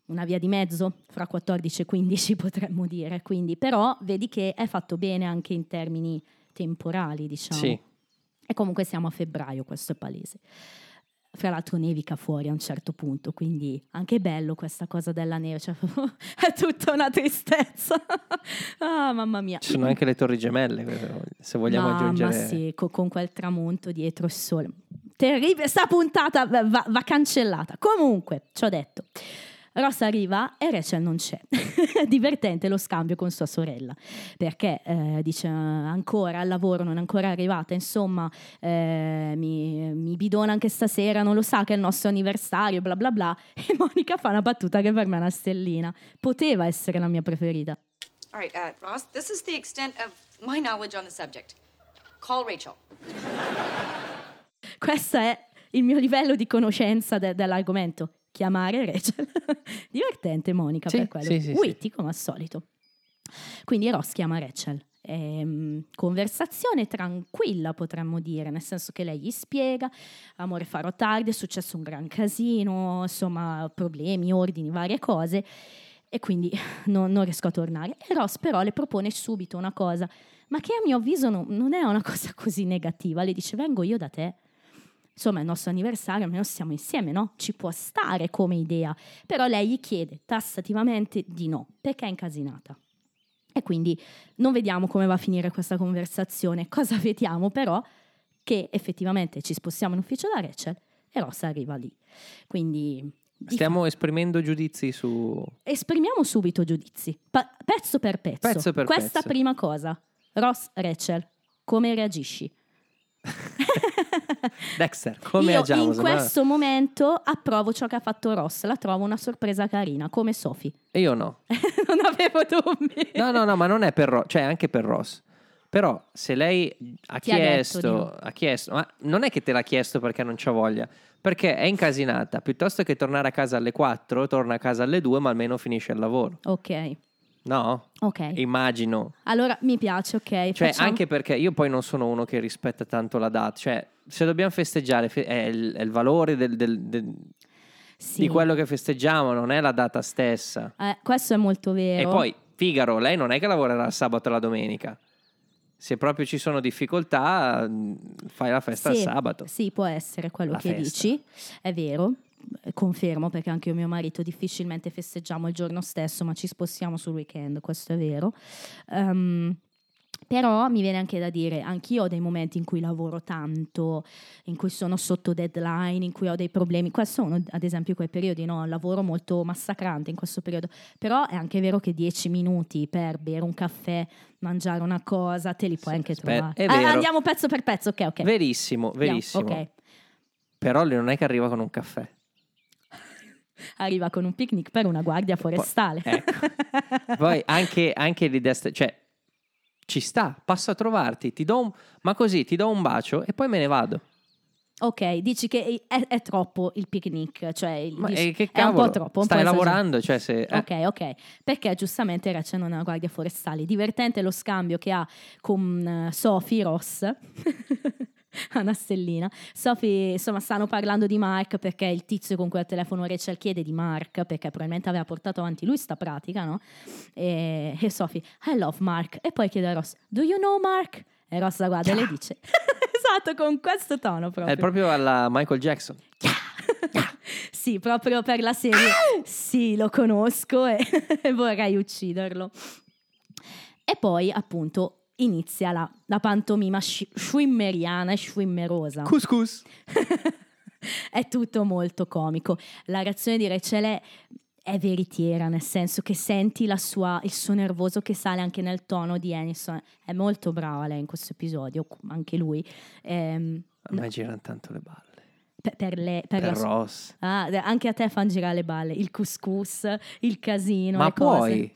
Una via di mezzo fra 14 e 15 [LAUGHS] potremmo dire, quindi però vedi che è fatto bene anche in termini temporali, diciamo.
Sì.
E comunque siamo a febbraio, questo è palese. Fra l'altro nevica fuori a un certo punto, quindi anche bello questa cosa della neve, cioè, [LAUGHS] è tutta una tristezza. [LAUGHS] ah, mamma mia.
Ci sono anche le torri gemelle, se vogliamo
Mamma
aggiungere...
sì, co- con quel tramonto dietro il sole. Terribile, sta puntata va- va cancellata. Comunque, ci ho detto. Ross arriva e Rachel non c'è. [LAUGHS] Divertente lo scambio con sua sorella, perché eh, dice ancora al lavoro non è ancora arrivata, insomma eh, mi, mi bidona anche stasera, non lo sa che è il nostro anniversario, bla bla bla. [LAUGHS] E Monica fa una battuta che per me è una stellina. Poteva essere la mia preferita.
All right, uh, Ross, this is the extent of my knowledge on the subject. Call Rachel.
Questo è il mio livello di conoscenza de- dell'argomento. Chiamare Rachel. [LAUGHS] Divertente, Monica,
Sì,
per quello.
sì, sì,
Witty, come al solito. Quindi Ross chiama Rachel. Ehm, conversazione tranquilla, potremmo dire, nel senso che lei gli spiega: Amore, farò tardi, è successo un gran casino, insomma, problemi, ordini, varie cose. E quindi [LAUGHS] non, non riesco a tornare. E Ross, però, le propone subito una cosa, ma che a mio avviso no- non è una [LAUGHS] cosa così negativa. Le dice: Vengo io da te. Insomma, è il nostro anniversario, almeno siamo insieme, no? Ci può stare come idea. Però lei gli chiede tassativamente di no, perché è incasinata. E quindi non vediamo come va a finire questa conversazione. Cosa [LAUGHS] vediamo però? Che effettivamente ci spostiamo in ufficio da Rachel e Ross arriva lì. Quindi di
Stiamo esprimendo giudizi su...
esprimiamo subito giudizi, pa- pezzo per pezzo.
Pezzo per
Questa
pezzo.
prima cosa. Ross, Rachel, come reagisci? [LAUGHS]
Dexter, come
Io
agiamo?
in questo momento approvo ciò che ha fatto Ross, la trovo una sorpresa carina, come Sophie.
E io no. [LAUGHS]
non avevo dubbi.
No, no, no, ma non è per Ross, cioè anche per Ross. Però se lei ha
Ti ha detto
chiesto,
di no.
ha chiesto, ma non è che te l'ha chiesto perché non c'ha voglia, perché è incasinata, piuttosto che tornare a casa alle 4, torna a casa alle 2, ma almeno finisce il lavoro.
Ok,
No?
ok.
Immagino.
Allora mi piace, ok.
Cioè,
facciamo-
anche perché io poi non sono uno che rispetta tanto la data, cioè, se dobbiamo festeggiare fe- è, il, è il valore del- del- del-
Sì.
di quello che festeggiamo, non è la data stessa.
Eh, questo è molto vero.
E poi, Figaro, lei non è che lavorerà il sabato e la domenica. Se proprio ci sono difficoltà, mh, fai la festa
sì,
il sabato.
Sì, può essere quello
La
che
festa.
dici, è vero. Eh, Confermo perché anche io e mio marito difficilmente festeggiamo il giorno stesso, ma ci spostiamo sul weekend, questo è vero. Ehm, però mi viene anche da dire, anch'io ho dei momenti in cui lavoro tanto, in cui sono sotto deadline, in cui ho dei problemi. Questi sono ad esempio quei periodi, no? Lavoro molto massacrante in questo periodo. Però è anche vero che 10 minuti per bere un caffè, mangiare una cosa, te li puoi anche
aspetta,
trovare.
vero.
andiamo pezzo per pezzo, ok, ok.
Verissimo,
Andiamo,
verissimo.
ok.
Però lei non è che arriva con un caffè.
Arriva con un picnic per una guardia forestale.
ecco. [LAUGHS] Poi anche, anche l'idea, st- cioè, ci sta, passo a trovarti, ti do un, ma così ti do un bacio e poi me ne vado.
ok, dici che è, è troppo il picnic, cioè il- dici-
eh, che
è un
cavolo?
po' troppo. un
Stai
po'
lavorando, cioè se... eh,
Ok, ok, perché giustamente Rachel non è una guardia forestale. Divertente lo scambio che ha con eh, Sophie Ross, [LAUGHS] [LAUGHS] una stellina. Sophie, insomma, stanno parlando di Mark perché il tizio con cui al telefono Rachel chiede di Mark perché probabilmente aveva portato avanti lui sta pratica, no? E, e Sophie, I love Mark. E poi chiede a Ross, Do you know Mark? E Ross la guarda e le dice, [LAUGHS] esatto, con questo tono proprio.
è proprio alla Michael Jackson. [LAUGHS]
Sì, proprio per la serie. Sì, lo conosco e vorrei ucciderlo. E poi, appunto, inizia la, la pantomima schwimmeriana e schwimmerosa.
Couscous. [LAUGHS]
è tutto molto comico. La reazione di Rachel è, veritiera, nel senso che senti la sua- il suo nervoso che sale anche nel tono di Aniston. È molto brava lei in questo episodio, anche lui. Ehm,
A me girano tanto le balle.
per, per le, per
Per
sua-
Ross.
Ah, anche a te fanno girare le balle, il couscous, il casino,
Ma
le cose.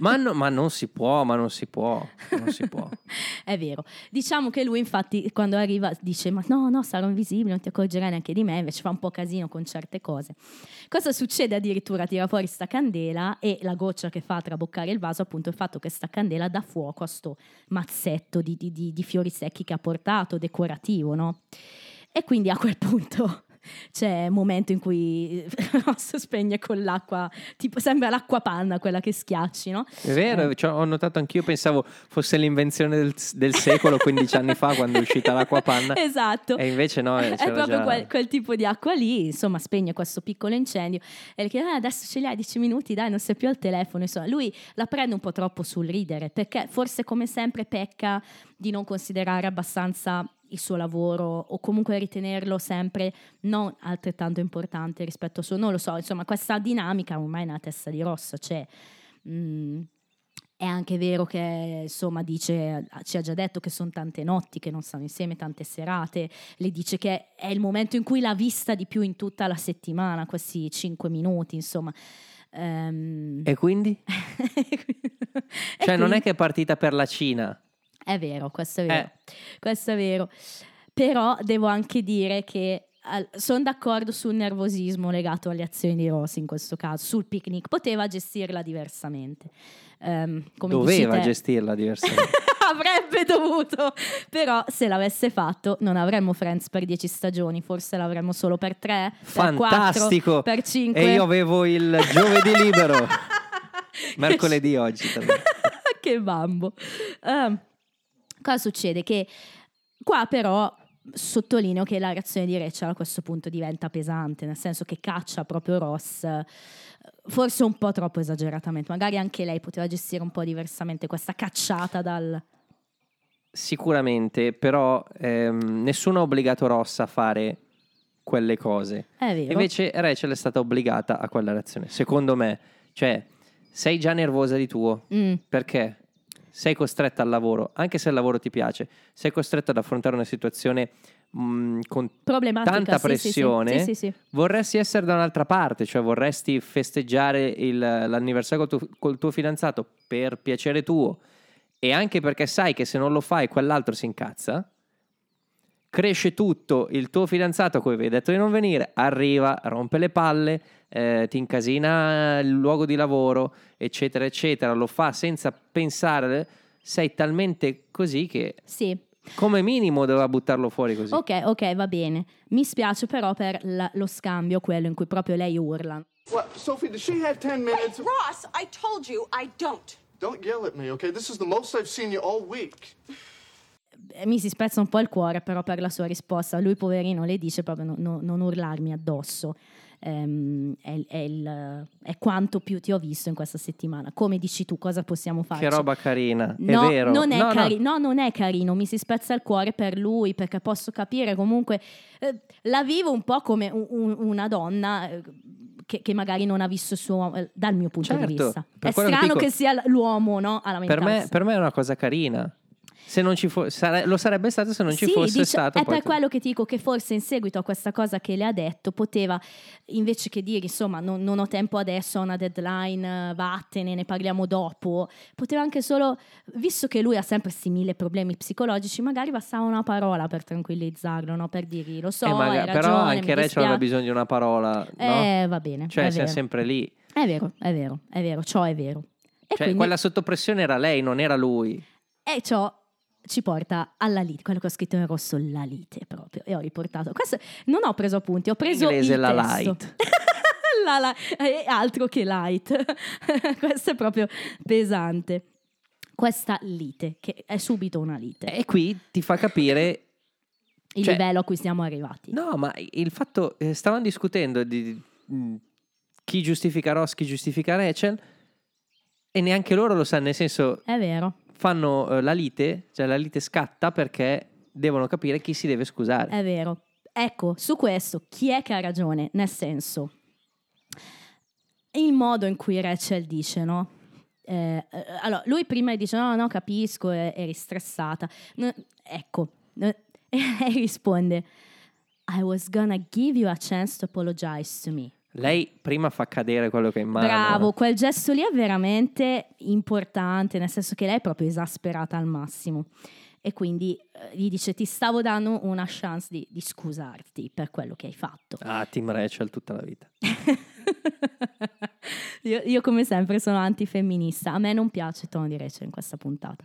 Ma, no- ma non si può, ma non si può. Non si può. [LAUGHS]
È vero. Diciamo che lui infatti quando arriva dice ma no, no, sarò invisibile, non ti accorgerai neanche di me, invece fa un po' casino con certe cose. Cosa succede addirittura? Tira fuori sta candela e la goccia che fa traboccare il vaso appunto è il fatto che sta candela dà fuoco a sto mazzetto di, di- di- di fiori secchi che ha portato, decorativo, no? E quindi a quel punto c'è un momento in cui [LAUGHS] Ross spegne con l'acqua, tipo sembra l'acqua panna quella che schiacci, no?
È vero, cioè, ho notato anch'io, pensavo fosse l'invenzione del, del secolo 15 anni fa quando è uscita l'acqua panna.
Esatto.
E invece no, eh,
è proprio
già-
quel, quel tipo di acqua lì, insomma, spegne questo piccolo incendio e chiede, "Ah, adesso ce li hai 10 minuti, dai, non sei più al telefono. Insomma, lui la prende un po' troppo sul ridere, perché forse come sempre pecca di non considerare abbastanza il suo lavoro o comunque ritenerlo sempre non altrettanto importante rispetto al suo, non lo so, insomma, questa dinamica ormai nella testa di Ross c'è. Mm, è anche vero che, insomma, dice, ci ha già detto che sono tante notti che non stanno insieme, tante serate. Le dice che è il momento in cui l'ha vista di più in tutta la settimana, questi cinque minuti, insomma. Ehm,
E quindi? [LAUGHS]
e
Cioè, non è che è partita per la Cina.
È vero, questo è vero.
Eh.
Questo è vero. Però devo anche dire che sono d'accordo sul nervosismo legato alle azioni di Ross in questo caso, sul picnic. Poteva gestirla diversamente. Dici
Doveva
te-
gestirla diversamente. [LAUGHS]
avrebbe dovuto, però se l'avesse fatto non avremmo Friends per 10 stagioni, forse l'avremmo solo per 3, per 4,
Fantastico.
per 5.
E io avevo il giovedì libero. [LAUGHS] Mercoledì oggi. [LAUGHS]
che bambo. Ehm, cosa succede? Che qua però sottolineo che la reazione di Rachel a questo punto diventa pesante, nel senso che caccia proprio Ross, forse un po' troppo esageratamente, magari anche lei poteva gestire un po' diversamente questa cacciata dal...
Sicuramente, però ehm, nessuno ha obbligato Ross a fare quelle cose.
È vero.
Invece Rachel è stata obbligata a quella reazione, secondo me. Cioè, sei già nervosa di tuo.
Mm.
Perché? Sei costretta al lavoro, anche se il lavoro ti piace, sei costretta ad affrontare una situazione mh, con
Problematica,
tanta
sì,
pressione.
Sì, sì, sì.
Vorresti essere da un'altra parte, cioè vorresti festeggiare il- l'anniversario col tuo, col tuo fidanzato per piacere tuo e anche perché sai che se non lo fai quell'altro si incazza. Cresce tutto, il tuo fidanzato a cui avevi detto di non venire, arriva, rompe le palle, eh, ti incasina il luogo di lavoro, eccetera, eccetera, lo fa senza pensare, sei talmente così che
Sì.
come minimo doveva buttarlo fuori così.
Ok, ok, va bene. Mi spiace però per la- lo scambio, quello in cui proprio lei urla.
What, Sophie, does she have 10 minutes?
Ross, I told you I don't.
Don't yell at me, okay? This is the most I've seen you all week.
Eh, Mi si spezza un po' il cuore però per la sua risposta. Lui, poverino, le dice proprio no- no- non urlarmi addosso. Ehm, è, è il- è quanto più ti ho visto in questa settimana. Come dici tu, cosa possiamo fare?
Che roba carina,
No,
è vero.
Non è
No, no.
cari- no, non è carino, mi si spezza il cuore per lui perché posso capire comunque, eh, la vivo un po' come un- un- una donna eh, che, che magari non ha visto il suo, eh, dal mio punto di
Certo,
vista.
per
È
quello che
strano
dico-
che sia l'uomo no, a
Per
lamentarsi.
me, per me è una cosa carina. Se non ci fo- sare- lo sarebbe stato se non ci
Sì,
fosse
dice-
stato.
È per
tu-
quello che ti dico che forse in seguito a questa cosa che le ha detto poteva, invece che dire insomma non, non ho tempo adesso, ho una deadline, eh, vattene, ne parliamo dopo, poteva anche solo, visto che lui ha sempre questi mille problemi psicologici, magari bastava una parola per tranquillizzarlo, no? per dirgli lo so,
Eh, maga-
hai
però
ragione,
anche Rachel aveva bisogno di una parola. no?
Eh, va bene,
Cioè, siamo sempre lì.
È vero, è vero, è vero, ciò è vero. E
Cioè,
quindi-
quella sottopressione era lei, non era lui.
E ciò ci porta alla lite, quello che ho scritto in rosso, la lite proprio. E ho riportato. Questo non ho preso appunti, ho preso
Inglese
il
la
testo.
light. [LAUGHS]
La la- eh, altro che light. [LAUGHS] Questo è proprio pesante. Questa lite, che è subito una lite.
E qui ti fa capire.
il
cioè-
livello a cui siamo arrivati.
No, ma il fatto. eh, stavano discutendo di mh, chi giustifica Ross, chi giustifica Rachel. E neanche loro lo sanno, nel senso,
È vero,
fanno eh, la lite, cioè la lite scatta perché devono capire chi si deve scusare.
è vero. Ecco, su questo, chi è che ha ragione? Nel senso, il modo in cui Rachel dice, no? Eh, eh, allora, lui prima dice: No, no, capisco, eri stressata. No, ecco, [LAUGHS] e lei risponde: I was gonna give you a chance to apologize to me.
Lei prima fa cadere quello che è in mano.
Bravo, quel gesto lì è veramente importante, nel senso che lei è proprio esasperata al massimo. E quindi eh, gli dice: Ti stavo dando una chance di, di scusarti per quello che hai fatto.
Ah, Team Rachel tutta la vita. [LAUGHS]
io, io, come sempre, sono antifemminista. A me non piace il tono di Rachel in questa puntata.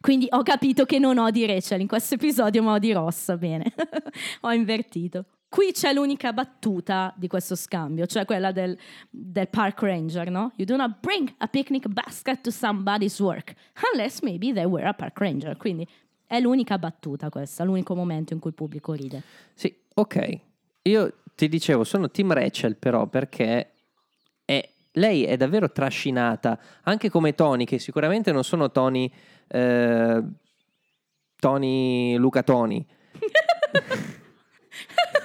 Quindi ho capito che non ho di Rachel in questo episodio, ma ho di Ross. Bene, [LAUGHS] ho invertito. Qui c'è l'unica battuta di questo scambio, cioè quella del, del park ranger, no? You do not bring a picnic basket to somebody's work, unless maybe they were a park ranger. Quindi è l'unica battuta questa, l'unico momento in cui il pubblico ride.
Sì, ok. Io ti dicevo, sono team Rachel però perché è, lei è davvero trascinata, anche come Tony, che sicuramente non sono Tony, eh, Tony Luca Tony. [LAUGHS] [LAUGHS]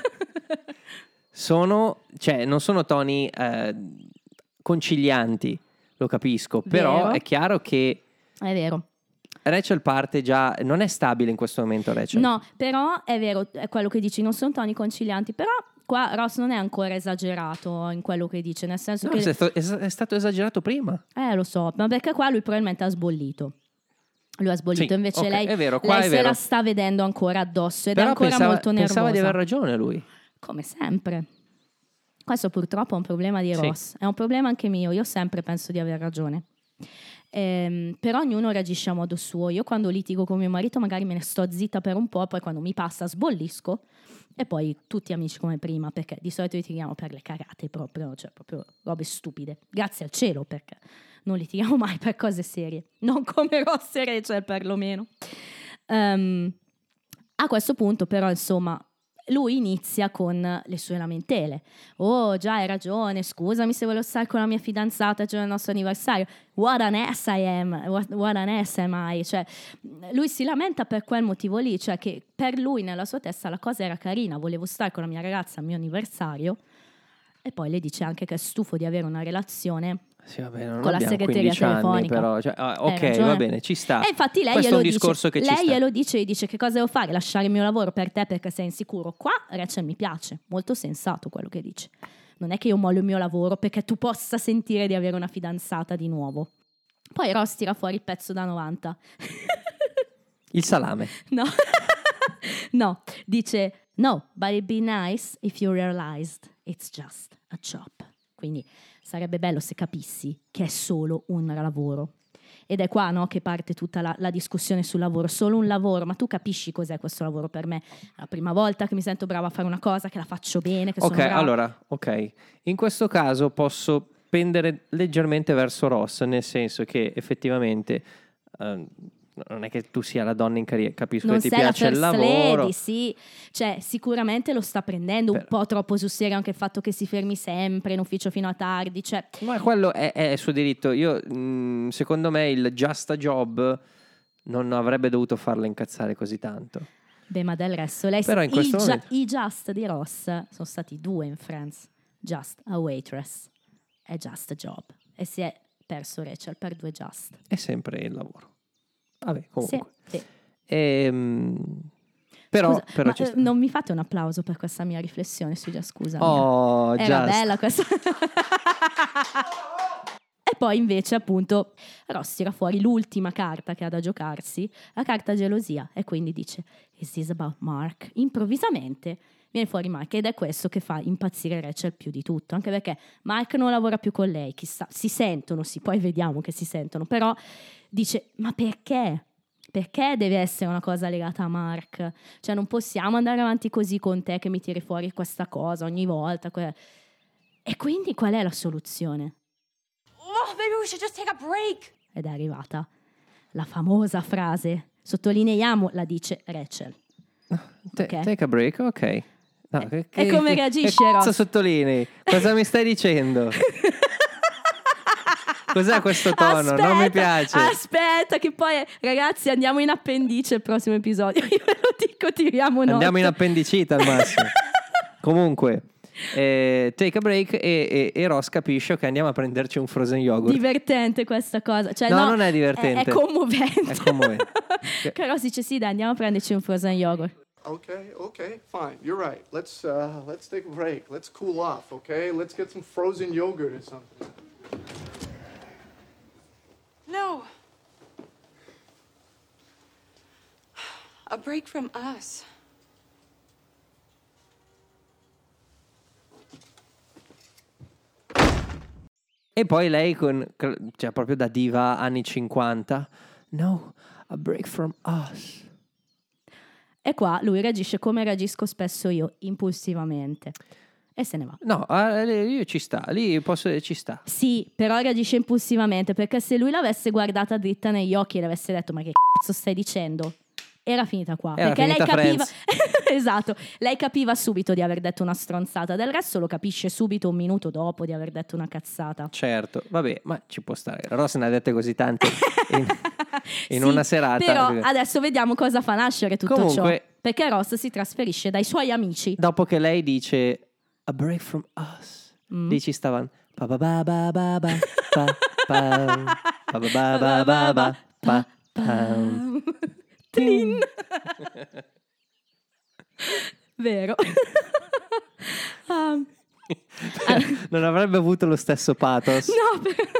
sono, cioè, non sono Tony eh, concilianti, lo capisco, però
Vero.
è chiaro che
È vero.
Rachel parte già, non è stabile in questo momento Rachel.
No, però è vero, è quello che dici, non sono toni concilianti, però qua Ross non è ancora esagerato in quello che dice, nel senso
No,
che...
è, stato, è sta- è stato esagerato prima.
Eh, lo so, ma perché qua lui probabilmente ha sbollito. Lui ha sbollito,
Sì,
invece
ok,
lei,
è vero,
lei se
vero.
la sta vedendo ancora addosso ed
Però
è ancora
pensava,
molto nervosa.
pensava di aver ragione lui.
Come sempre. Questo purtroppo è un problema di
Sì.
Ross, è un problema anche mio, io sempre penso di aver ragione. Ehm, però ognuno reagisce a modo suo. Io quando litigo con mio marito magari me ne sto zitta per un po', poi quando mi passa sbollisco e poi tutti amici come prima, perché di solito litighiamo per le cagate proprio, cioè proprio robe stupide. Grazie al cielo perché non litighiamo [LAUGHS] mai per cose serie, non come Ross e Rachel perlomeno. Ehm, a questo punto però insomma lui inizia con le sue lamentele. Oh, già hai ragione, scusami se volevo stare con la mia fidanzata il giorno del nostro anniversario. What an ass I am, what, what an ass am I. Cioè, lui si lamenta per quel motivo lì, cioè che per lui nella sua testa la cosa era carina, volevo stare con la mia ragazza al mio anniversario. E poi le dice anche che è stufo di avere una relazione
Sì, vabbè, non
con la segreteria
15 anni,
telefonica.
però, cioè, ah,
Hai
ok,
ragione.
va bene, ci sta.
E infatti lei
Questo
glielo dice,
che
lei glielo dice, dice che cosa devo fare, lasciare il mio lavoro per te perché sei insicuro. Qua Rachel mi piace, molto sensato quello che dice. Non è che io mollo il mio lavoro perché tu possa sentire di avere una fidanzata di nuovo. Poi Ross tira fuori il pezzo da 90.
Il salame. [LAUGHS]
No, [LAUGHS] no, dice no, but it'd be nice if you realized it's just a job. Quindi sarebbe bello se capissi che è solo un lavoro. Ed è qua no, che parte tutta la, la discussione sul lavoro, solo un lavoro, ma tu capisci cos'è questo lavoro per me? È la prima volta che mi sento brava a fare una cosa, che la faccio bene, che
Ok,
sono brava.
allora, ok. In questo caso posso pendere leggermente verso Ross, nel senso che effettivamente eh, non è che tu sia la donna in carriera, capisco
non
che ti piace il lavoro.
lady, sì. Cioè, sicuramente lo sta prendendo un po' troppo sul serio anche il fatto che si fermi sempre in ufficio fino a tardi. Cioè,
Ma quello è, è il suo diritto. Io, mh, secondo me, il just a job non avrebbe dovuto farla incazzare così tanto.
Beh, ma del resto, lei
Però in
i,
momento-
i Just di Ross sono stati due in Friends. Just a waitress e Just a job. E si è perso Rachel per due Just.
È sempre il lavoro. Vabbè, comunque.
Sì, sì.
Ehm, però,
Scusa,
però
ma, eh, non mi fate un applauso per questa mia riflessione su Just, scusa.
Oh,
Era
Just.
bella questa. [LAUGHS] e poi invece appunto Ross tira fuori l'ultima carta che ha da giocarsi, la carta gelosia, e quindi dice Is this about Mark? Improvvisamente viene fuori Mark ed è questo che fa impazzire Rachel più di tutto, anche perché Mark non lavora più con lei, chissà, si sentono, sì, poi vediamo che si sentono, però dice ma perché? Perché deve essere una cosa legata a Mark? Cioè non possiamo andare avanti così con te che mi tiri fuori questa cosa ogni volta. que- E quindi qual è la soluzione?
Oh, maybe we should just take a break.
Ed è arrivata la famosa frase, sottolineiamo, la dice Rachel.
Te-
ok.
Take a break, ok. No, che-
e come reagisce,
Cosa sottolinei? Cosa mi stai dicendo? [LAUGHS] Cos'è questo tono? non mi
Aspetta,
piace.
Aspetta, che poi, ragazzi, andiamo in appendice il prossimo episodio. [LAUGHS] Io ve lo dico, tiriamo note.
Andiamo in appendicita al massimo. [LAUGHS] Comunque, eh, take a break e, e- e Ross capisce che andiamo a prenderci un frozen yogurt.
Divertente questa cosa. Cioè,
No,
no,
non è divertente.
È, è commovente.
È commovente. [LAUGHS]
Che Ross dice sì, dai, andiamo a prenderci un frozen yogurt.
Okay, okay, fine. You're right. Let's uh, let's take a break. Let's cool off. Okay, let's get some frozen yogurt or something.
No. A break from us.
E poi lei con, cioè proprio da diva anni 50. No, a break from us.
E qua lui reagisce come reagisco spesso io, impulsivamente. E se ne va.
No, io ci sta, lì posso, ci sta.
Sì, però reagisce impulsivamente perché se lui l'avesse guardata dritta negli occhi e le avesse detto ma che cazzo stai dicendo? Era finita qua.
Era
perché
finita
lei capiva. [LAUGHS] Esatto, lei capiva subito di aver detto una stronzata, del resto lo capisce subito un minuto dopo di aver detto una cazzata.
Certo, vabbè, ma ci può stare. Ross ne ha dette così tante in, [LAUGHS] in
Sì,
una serata.
Però adesso vediamo cosa fa nascere tutto
Comunque-
ciò. Perché Ross si trasferisce dai suoi amici.
Dopo che lei dice a break from us,
Mm.
lì ci stavano pa ba ba ba ba ba pa pa pa ba ba ba ba ba pa [LAUGHS] pam.
Tlin. [LAUGHS] Vero. [LAUGHS] Um,
non avrebbe avuto lo stesso pathos.
No, per-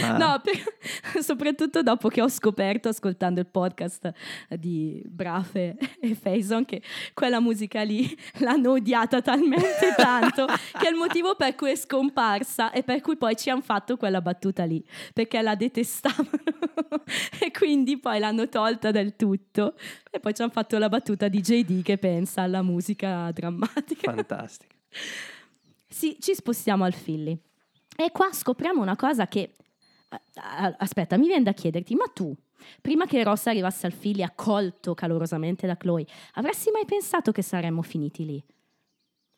Ma-
no, per- soprattutto dopo che ho scoperto ascoltando il podcast di Brafe e Faison che quella musica lì [LAUGHS] l'hanno odiata talmente [LAUGHS] tanto che è il motivo per cui è scomparsa e per cui poi ci hanno fatto quella battuta lì, perché la detestavano [LAUGHS] e quindi poi l'hanno tolta del tutto e poi ci hanno fatto la battuta di JD che pensa alla musica drammatica.
Fantastico.
Sì, ci spostiamo al Philly. E qua scopriamo una cosa che... eh, Aspetta, mi viene da chiederti, ma tu, prima che Ross arrivasse al Philly accolto calorosamente da Chloe, avresti mai pensato che saremmo finiti lì?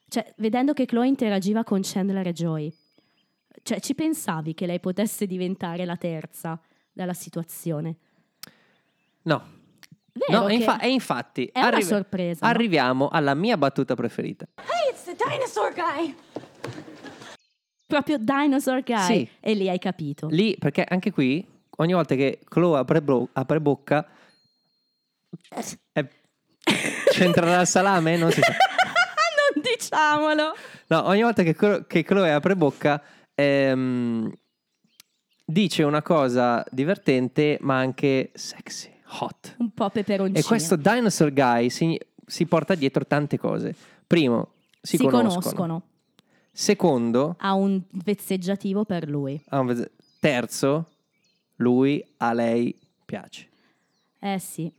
Cioè, vedendo che Chloe interagiva con Chandler e Joy, cioè, ci pensavi che lei potesse diventare la terza della situazione?
No.
Vero
No, infa- e infatti
è una sorpresa, no?
arriviamo alla mia battuta preferita.
Hey, it's the dinosaur guy.
Proprio Dinosaur Guy.
Sì.
E lì hai capito.
Lì, perché anche qui, ogni volta che Chloe apre, bro- apre bocca, è- c'entrerà il salame? Non si sa. [LAUGHS]
non diciamolo!
No, ogni volta che, che Chloe apre bocca, ehm, dice una cosa divertente, ma anche sexy, hot.
Un po' peperoncino.
E questo Dinosaur Guy si, si porta dietro tante cose. Primo, si,
si conoscono.
Secondo,
Ha un vezzeggiativo per lui.
ha un vez- terzo, lui a lei piace.
Eh sì.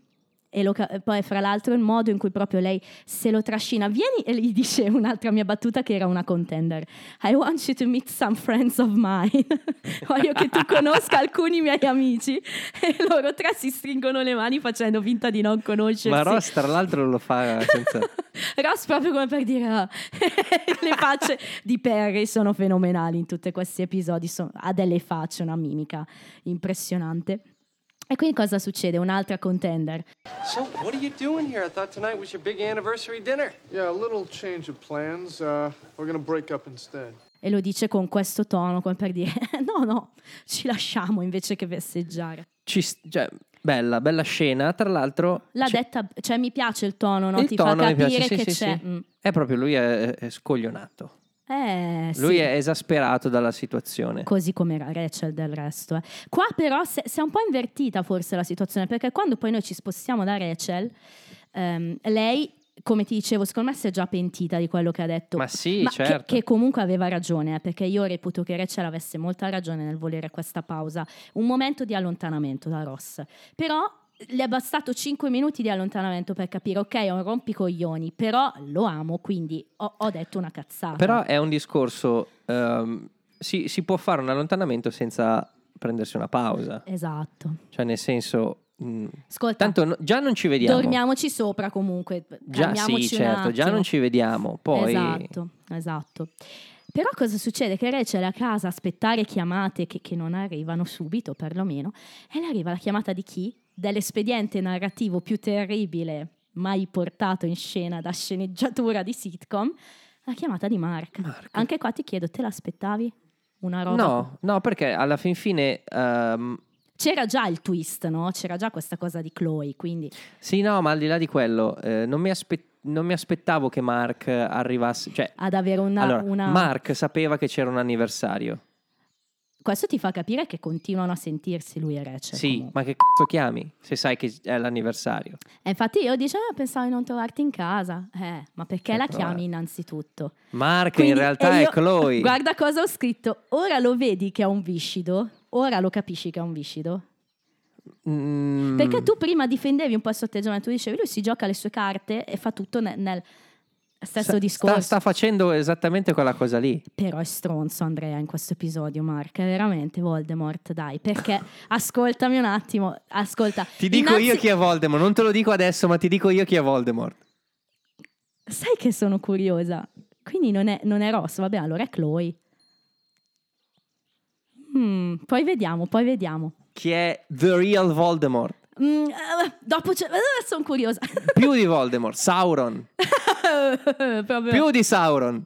E lo poi, fra l'altro, il modo in cui proprio lei se lo trascina. Vieni e gli dice un'altra mia battuta che era una contender. I want you to meet some friends of mine. [LAUGHS] Voglio che tu conosca alcuni miei amici. E loro tre si stringono le mani facendo finta di non conoscersi.
Ma Ross, tra l'altro, lo fa senza. [LAUGHS]
Ross proprio come per dire ah. [LAUGHS] le facce di Perry sono fenomenali in tutti questi episodi sono- ha delle facce una mimica impressionante e quindi cosa succede un'altra contender
So, what are you doing here? I thought tonight was your big anniversary dinner.
Yeah, a little change of plans. Uh, we're gonna break up instead.
e lo dice con questo tono come per dire [LAUGHS] no no ci lasciamo invece che festeggiare
Ci cioè, bella, bella scena. Tra l'altro,
l'ha
c'è-
detta cioè mi piace il tono no?
il
ti
tono
fa
mi
capire
piace. Sì,
che
sì,
c'è
sì.
mm.
È proprio lui è, è scoglionato.
Eh
Lui
sì.
è esasperato dalla situazione.
Così come era Rachel del resto. eh. Qua però si è un po' invertita forse la situazione, perché quando poi noi ci spostiamo da Rachel, ehm, lei, come ti dicevo, secondo me si è già pentita di quello che ha detto.
Ma sì,
che-
certo.
che, comunque aveva ragione, eh, perché io reputo che Rachel avesse molta ragione nel volere questa pausa, un momento di allontanamento da Ross. Però le è bastato 5 minuti di allontanamento per capire, ok, è un rompicoglioni, però lo amo, quindi ho, ho detto una cazzata.
Però è un discorso. ehm, si, si può fare un allontanamento senza prendersi una pausa.
Esatto.
Cioè, nel senso. mh,
Ascolta,
tanto no- già non ci vediamo.
Dormiamoci sopra comunque.
Già sì, certo, già non ci vediamo. Poi.
Esatto, esatto. Però cosa succede? Che Rachel è a casa a aspettare chiamate che, che non arrivano subito, perlomeno, e le arriva la chiamata di chi? Dell'espediente narrativo più terribile mai portato in scena da sceneggiatura di sitcom, la chiamata di Mark. Anche qua ti chiedo, te l'aspettavi? Una roba?
No, no, perché alla fin fine. ehm,
C'era già il twist, no? C'era già questa cosa di Chloe, quindi
sì, no, ma al di là di quello, eh, non, mi aspe- non mi aspettavo che Mark arrivasse. Cioè,
ad avere una...
allora,
una-
Mark sapeva che c'era un anniversario.
Questo ti fa capire che continuano a sentirsi lui e Rachel.
sì,
comunque.
ma che cazzo chiami se sai che è l'anniversario?
E infatti io dicevo, "Ah, pensavo di non trovarti in casa. Eh, ma perché
Eh,
la
però,
chiami innanzitutto?
Mark
Quindi-
in realtà è
io-
Chloe. [LAUGHS]
Guarda cosa ho scritto. Ora lo vedi che è un viscido? Ora lo capisci che è un viscido?
Mm,
Perché tu prima difendevi un po' il suo atteggiamento, tu dicevi lui si gioca le sue carte e fa tutto nel, nel stesso
sta-
discorso.
Sta, sta facendo esattamente quella cosa lì.
Però è stronzo Andrea in questo episodio, Mark. È veramente Voldemort, dai. Perché [LAUGHS] ascoltami un attimo. Ascolta.
Ti dico io
innanzi-
chi è Voldemort, non te lo dico adesso, ma ti dico io chi è Voldemort.
Sai che sono curiosa. Quindi non è, non è Ross, vabbè, allora è Chloe. Mm, poi vediamo, poi vediamo.
Chi è The Real Voldemort?
Mm, eh, dopo sono curiosa. [LAUGHS]
Più di Voldemort, Sauron. [LAUGHS] Più di Sauron.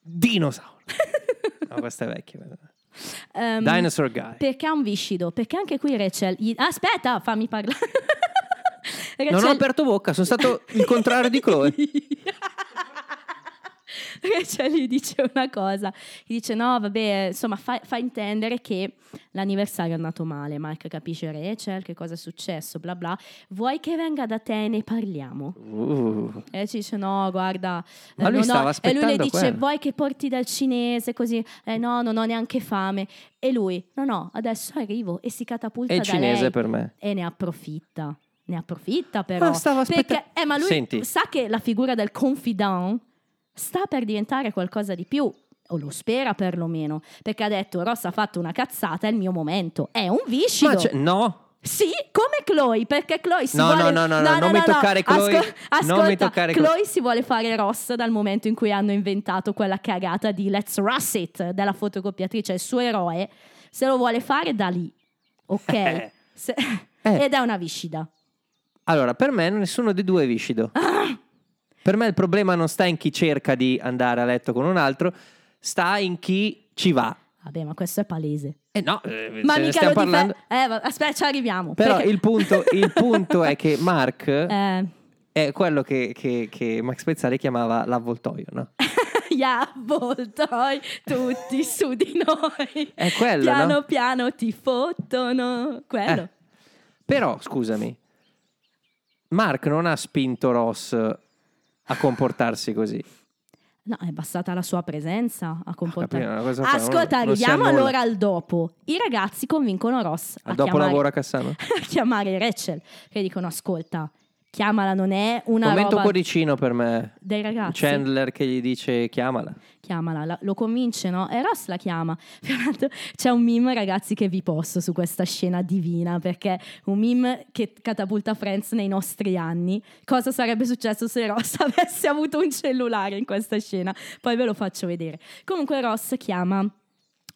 Dinosauro. [LAUGHS] No, questa è vecchia.
Ehm,
Dinosaur Guy.
Perché ha un viscido? Perché anche qui Rachel... gli- Aspetta, fammi parlare.
Non ho
Rachel-
aperto bocca, sono stato il contrario di Chloe. [LAUGHS]
Rachel gli dice una cosa, gli dice no vabbè insomma fa, fa intendere che l'anniversario è andato male, Mike capisce Rachel che cosa è successo, bla bla, vuoi che venga da te e ne parliamo?
Uh.
E ci dice no guarda,
Ma
eh,
lui
ho-"
stava
e lui le
aspettando
dice
quello.
vuoi che porti dal cinese così, eh no non ho neanche fame e lui no no adesso arrivo e si catapulta
il
da
cinese
lei
per me.
e ne approfitta. Ne approfitta però.
Ma stava aspetta-
perché, eh, ma lui
Senti.
sa che la figura del confidant sta per diventare qualcosa di più. O lo spera perlomeno. Perché ha detto Ross ha fatto una cazzata, è il mio momento. È un viscido.
Ma c'è- no,
Sì, come Chloe, perché Chloe si
No,
vuole...
no, no, no, non mi toccare Chloe, non mi
ascolta,
toccare
Chloe si vuole fare Ross dal momento in cui hanno inventato quella cagata di Let's Russ It della fotocopiatrice, il suo eroe, se lo vuole fare da lì, ok? [LAUGHS]
Eh.
Se-
Eh. [LAUGHS]
Ed è una viscida.
Allora, per me nessuno dei due è viscido. Per me il problema non sta in chi cerca di andare a letto con un altro, sta in chi ci va.
Vabbè, ma questo è palese.
Eh no, eh,
Ma mica
stiamo
lo dife-
parlando.
Eh, aspetta, ci arriviamo.
Però il punto, il punto è che Mark [LAUGHS]
Eh,
è quello che, che- che Max Pezzali chiamava l'avvoltoio, no? [LAUGHS]
gli avvoltoi tutti [LAUGHS] su di noi.
È quello,
piano
no?
piano ti fottono. Quello.
Eh. Però, scusami, Mark non ha spinto Ross a comportarsi così.
No, è bastata la sua presenza a comportarsi.
capito, fa-
Ascolta, arriviamo allora al dopo. I ragazzi convincono Ross a
Al dopo
chiamare,
lavoro a Cassano. [LAUGHS]
a chiamare Rachel, che dicono ascolta, chiamala, non è una
Momento cuoricino per me.
dei ragazzi.
Chandler che gli dice chiamala.
chiamala, la- lo convince, no? E Ross la chiama. [LAUGHS] C'è un meme, ragazzi, che vi posto su questa scena divina, perché un meme che catapulta Friends nei nostri anni. Cosa sarebbe successo se Ross [LAUGHS] avesse avuto un cellulare in questa scena? Poi ve lo faccio vedere. Comunque Ross chiama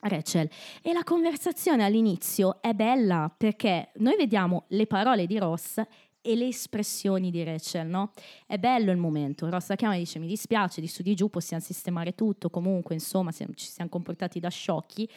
Rachel e la conversazione all'inizio è bella perché noi vediamo le parole di Ross e le espressioni di Rachel, no? È bello il momento. Ross la chiama e dice: Mi dispiace, di su di giù possiamo sistemare tutto. Comunque, insomma, ci siamo comportati da sciocchi.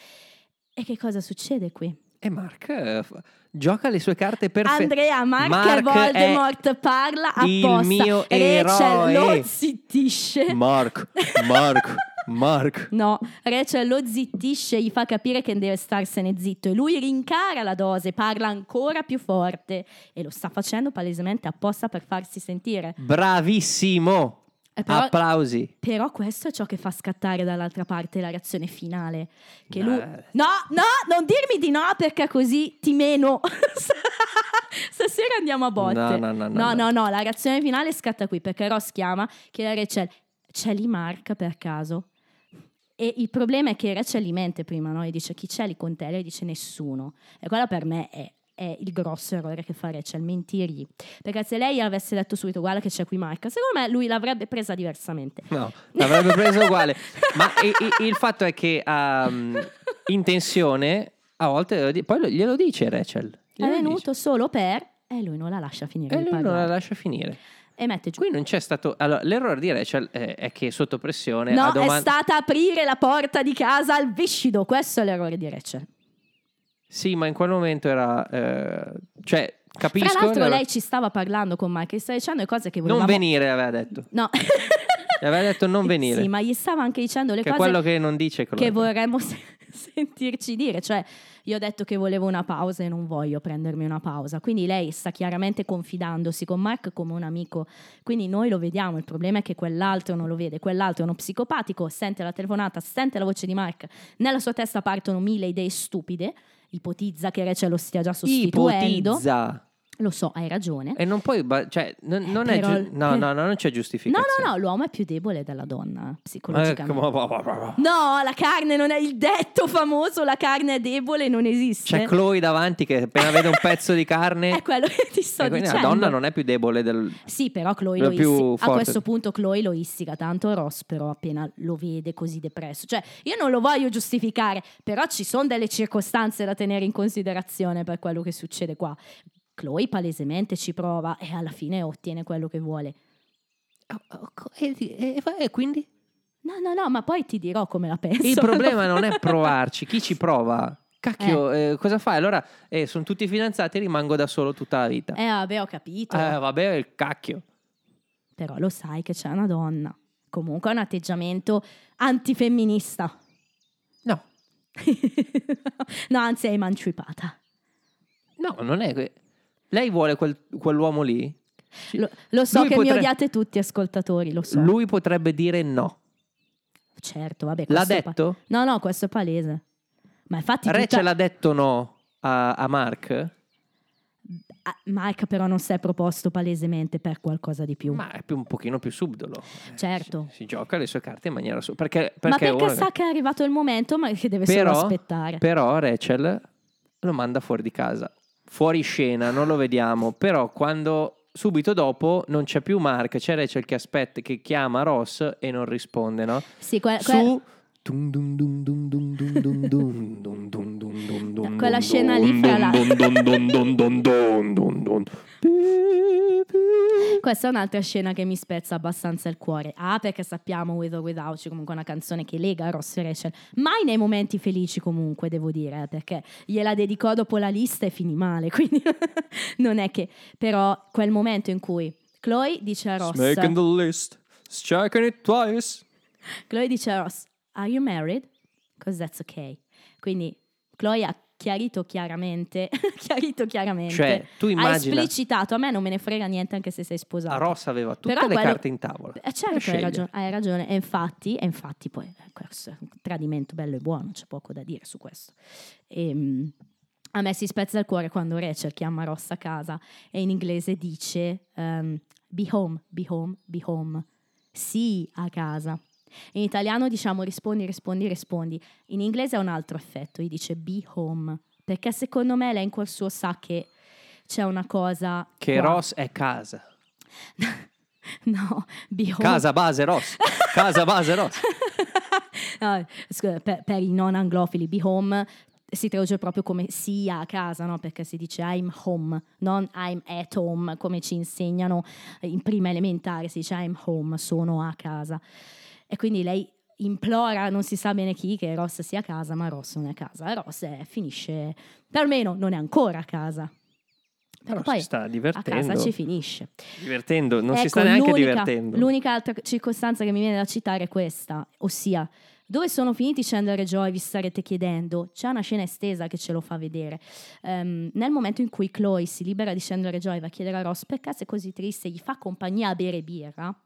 E che cosa succede qui?
E Mark eh, gioca le sue carte perfette.
Andrea, Mark,
Mark
Voldemort parla
il
apposta.
mio
Rachel
eroe.
lo zittisce.
Mark, Mark, [LAUGHS] Mark.
No, Rachel lo zittisce, gli fa capire che deve starsene zitto e lui rincara la dose, parla ancora più forte e lo sta facendo palesemente apposta per farsi sentire.
Bravissimo.
Eh, però-
Applausi.
Però questo è ciò che fa scattare dall'altra parte la reazione finale. Che lui...
Eh.
No, no, non dirmi di no perché così ti meno. [LAUGHS] Stasera andiamo a botte.
No, no, no, no,
no,
no.
la reazione finale scatta qui perché Ross chiama, a Rachel, c'è lì Mark per caso? E il problema è che Rachel li mente prima, no? E dice chi c'è lì con te? Lei dice nessuno. E quello per me è, è il grosso errore che fa Rachel, mentirgli. Perché se lei avesse detto subito guarda che c'è qui Mark, secondo me lui l'avrebbe presa diversamente.
No, l'avrebbe preso uguale. Ma i- i- il fatto è che um, in tensione a volte poi lo- glielo dice Rachel.
È
Glielo
venuto solo per... E lui non la lascia finire
dice. E lui non
parlare.
la lascia finire.
E mette giù.
Qui non c'è stato. Allora, l'errore di Rachel è, è che sotto pressione.
No,
a
è stata aprire la porta di casa al viscido. Questo è l'errore di Rachel.
Sì, ma in quel momento era. eh, cioè, capisco.
Tra l'altro lei ci stava parlando con Mike e stava dicendo le cose che volevamo...
Non venire, aveva detto.
No.
Aveva detto non [LAUGHS] venire.
Sì, ma gli stava anche dicendo le
che
cose
quello che non dice Chloe.
che vorremmo sentirci dire. Cioè, io ho detto che volevo una pausa e non voglio prendermi una pausa. Quindi lei sta chiaramente confidandosi con Mark come un amico. Quindi noi lo vediamo. Il problema è che quell'altro non lo vede. Quell'altro è uno psicopatico, sente la telefonata, sente la voce di Mark. Nella sua testa partono mille idee stupide. Ipotizza che Rachel lo stia già sostituendo.
Ipotizza.
Lo so, hai ragione.
E non puoi. cioè, non, non è.
però-
giu- no, no, no, non c'è
No,
giustificazione.
no, no, l'uomo è più debole della donna
Eh,
psicologicamente.
come-
No, la carne non è il detto famoso, la carne è debole, non esiste.
C'è Chloe davanti che appena vede un pezzo di carne. [LAUGHS]
È quello che ti sto
quindi
dicendo.
la donna non è più debole del.
Sì, però Chloe
Lo
lo. A questo punto Chloe lo istiga tanto Ross, però appena lo vede così depresso. Cioè, io non lo voglio giustificare, però ci sono delle circostanze da tenere in considerazione per quello che succede qua. Chloe palesemente ci prova e alla fine ottiene quello che vuole.
E, e- e quindi?
No, no, no, ma poi ti dirò come la penso.
Il problema [LAUGHS] non è provarci, chi ci prova? Cacchio, eh, cosa fai? Allora, eh, sono tutti fidanzati e rimango da solo tutta la vita.
Eh, vabbè, ho capito.
Eh, vabbè, il cacchio.
Però lo sai che c'è una donna. comunque è un atteggiamento antifemminista.
No. [LAUGHS]
no, anzi è emancipata.
No, non è... Lei vuole quel- quell'uomo lì?
Lo, lo so
Lui
che mi
potre-
odiate tutti ascoltatori, lo so.
Lui potrebbe dire no.
Certo, vabbè.
L'ha
è pa-
detto?
no, no, questo è palese. Ma infatti
Rachel
tutta-
l'ha detto no a, a Mark?
Mike però non si è proposto palesemente per qualcosa di più.
Ma è più, un pochino più subdolo.
certo.
Si gioca le sue carte in maniera... su- perché,
Ma
perché,
perché
uno-
sa che è arrivato il momento, ma che deve
però,
solo aspettare.
Però Rachel lo manda fuori di casa. Fuori scena, non lo vediamo. Però quando subito dopo non c'è più Mark, c'è Rachel che aspetta, che chiama Ross e non risponde, no?
Sì, que- que-
Su...
Quella scena lì fra
l'altro.
Questa è un'altra scena che mi spezza abbastanza il cuore. Ah, perché sappiamo With or Without You, comunque una canzone che lega Ross e Rachel. Mai nei momenti felici, comunque, devo dire, perché gliela dedicò dopo la lista e finì male. Quindi non è che. Però quel momento in cui Chloe dice a Ross:
Making the list, checking it twice.
Chloe dice a Ross: Are you married? Because that's okay. Quindi Chloe ha chiarito chiaramente, [LAUGHS] chiarito chiaramente,
Cioè, tu
ha
immagina-
esplicitato, a me non me ne frega niente anche se sei sposato.
Ross aveva tutte
Però
le
quello-
carte in tavola.
Eh, certo, hai ragione, hai ragione. E infatti, e infatti poi eh, questo è un tradimento bello e buono, c'è poco da dire su questo. Ehm, a me si spezza il cuore quando Rachel chiama Ross a casa e in inglese dice ehm, be home, be home, be home. Sì, a casa. In italiano diciamo rispondi, rispondi, rispondi. In inglese ha un altro effetto, gli dice be home. Perché secondo me lei in quel suo sa che c'è una cosa...
Che
qua.
Ross è casa. [LAUGHS]
No, be home.
Casa base Ross. Casa base Ross. [LAUGHS]
No, scusa, per, per i non anglofili, be home si traduce proprio come sia a casa, no? perché si dice I'm home, non I'm at home, come ci insegnano in prima elementare, si dice I'm home, sono a casa. E quindi lei implora, non si sa bene chi, che Ross sia a casa, ma Ross non è a casa. Ross eh, finisce, perlomeno non è ancora a casa. Però
Però
poi
si sta
a
divertendo.
casa ci finisce.
Divertendo, non si
Ecco,
sta neanche
l'unica-
divertendo.
L'unica altra circostanza che mi viene da citare è questa, ossia dove sono finiti Chandler e Joy, vi starete chiedendo. C'è una scena estesa che ce lo fa vedere. Ehm, nel momento in cui Chloe si libera di Chandler e Joy, va a chiedere a Ross perché sei così triste, gli fa compagnia a bere birra.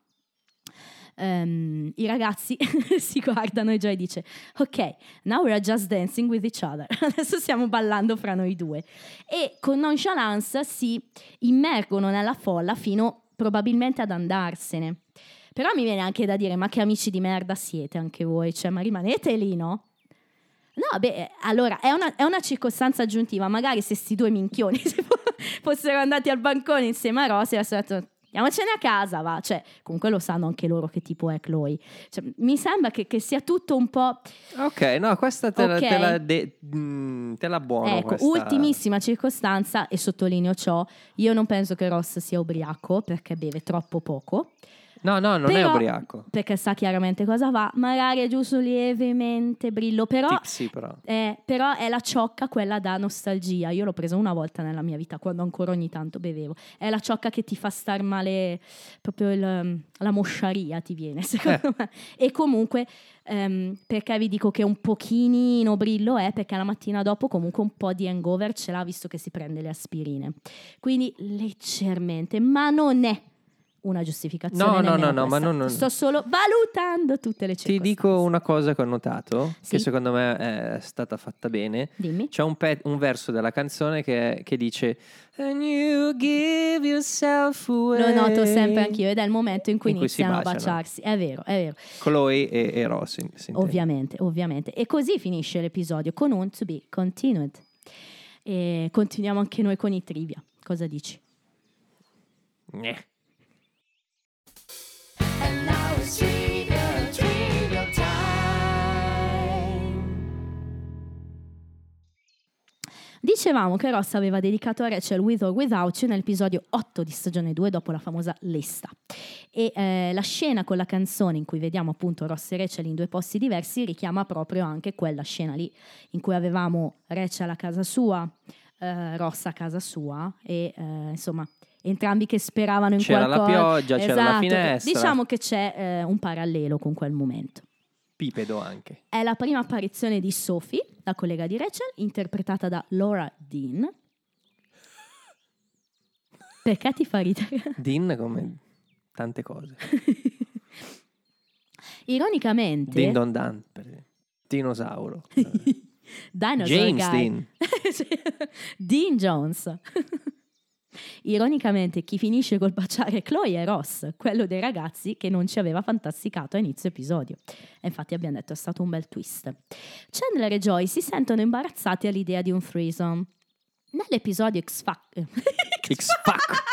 Ehm, I ragazzi [LAUGHS] si guardano e Joy dice: Ok, now we are just dancing with each other. [LAUGHS] Adesso stiamo ballando fra noi due. E con nonchalance si immergono nella folla fino probabilmente ad andarsene. Però mi viene anche da dire, ma che amici di merda siete anche voi? Cioè, ma rimanete lì, no? No, beh, eh, allora, è una, è una circostanza aggiuntiva. Magari se sti due minchioni [LAUGHS] fossero andati al bancone insieme a avessero detto, andiamocene a casa, va. Cioè, comunque lo sanno anche loro che tipo è Chloe. Cioè, mi sembra che, che sia tutto un po'...
Ok, no, questa te, la,
Ok.
te la, de- mm, te la buono.
ecco,
questa.
ultimissima circostanza, e sottolineo ciò, io non penso che Ross sia ubriaco, perché beve troppo poco.
No, no, non
Però-
è ubriaco.
Perché sa chiaramente cosa va, magari è giusto lievemente brillo, però,
Tipsy però.
eh, però è la ciocca quella da nostalgia. Io l'ho presa una volta nella mia vita, quando ancora ogni tanto bevevo. È la ciocca che ti fa star male, proprio il- la mosciaria ti viene, [LAUGHS] secondo me. E comunque, ehm, perché vi dico che un pochino brillo è? Perché la mattina dopo comunque un po' di hangover ce l'ha, visto che si prende le aspirine. Quindi leggermente, ma non è una giustificazione.
No, no, no, no, ma non- non-
Sto solo valutando tutte le
Ti
circostanze.
dico una cosa che ho notato,
Sì.
che secondo me è stata fatta bene.
Dimmi.
C'è un, pe- un verso della canzone che, che dice And you give yourself away.
Lo noto sempre anch'io ed è il momento in cui
In cui
iniziano a baciarsi. È vero, è vero.
Chloe e, e Ross.
Ovviamente, ovviamente. E così finisce l'episodio con un to be continued. E continuiamo anche noi con i trivia. Cosa dici?
Gneh.
Dicevamo che Ross aveva dedicato a Rachel With or Without You nell'episodio 8 di stagione 2 dopo la famosa lista. E eh, la scena con la canzone in cui vediamo appunto Ross e Rachel in due posti diversi richiama proprio anche quella scena lì in cui avevamo Rachel a casa sua, eh, Ross a casa sua e eh, insomma entrambi che speravano in
C'era la
qualcosa.
pioggia, c'era la
Esatto.
finestra.
Diciamo che c'è eh, un parallelo con quel momento.
Pipedo anche.
È la prima apparizione di Sophie, la collega di Rachel, interpretata da Laura Dean. Perché ti fa ridere? [LAUGHS]
Din come tante cose. [LAUGHS]
Ironicamente,
Din Don Dan. per esempio. Dinosauro. [LAUGHS]
Dinosaur
James. Dean.
Dean Jones. Ironicamente, chi finisce col baciare Chloe è Ross, quello dei ragazzi che non ci aveva fantasticato a inizio episodio. E infatti abbiamo detto è stato un bel twist. Chandler e Joy si sentono imbarazzati all'idea di un threesome. Nell'episodio X Factor
X-Fac.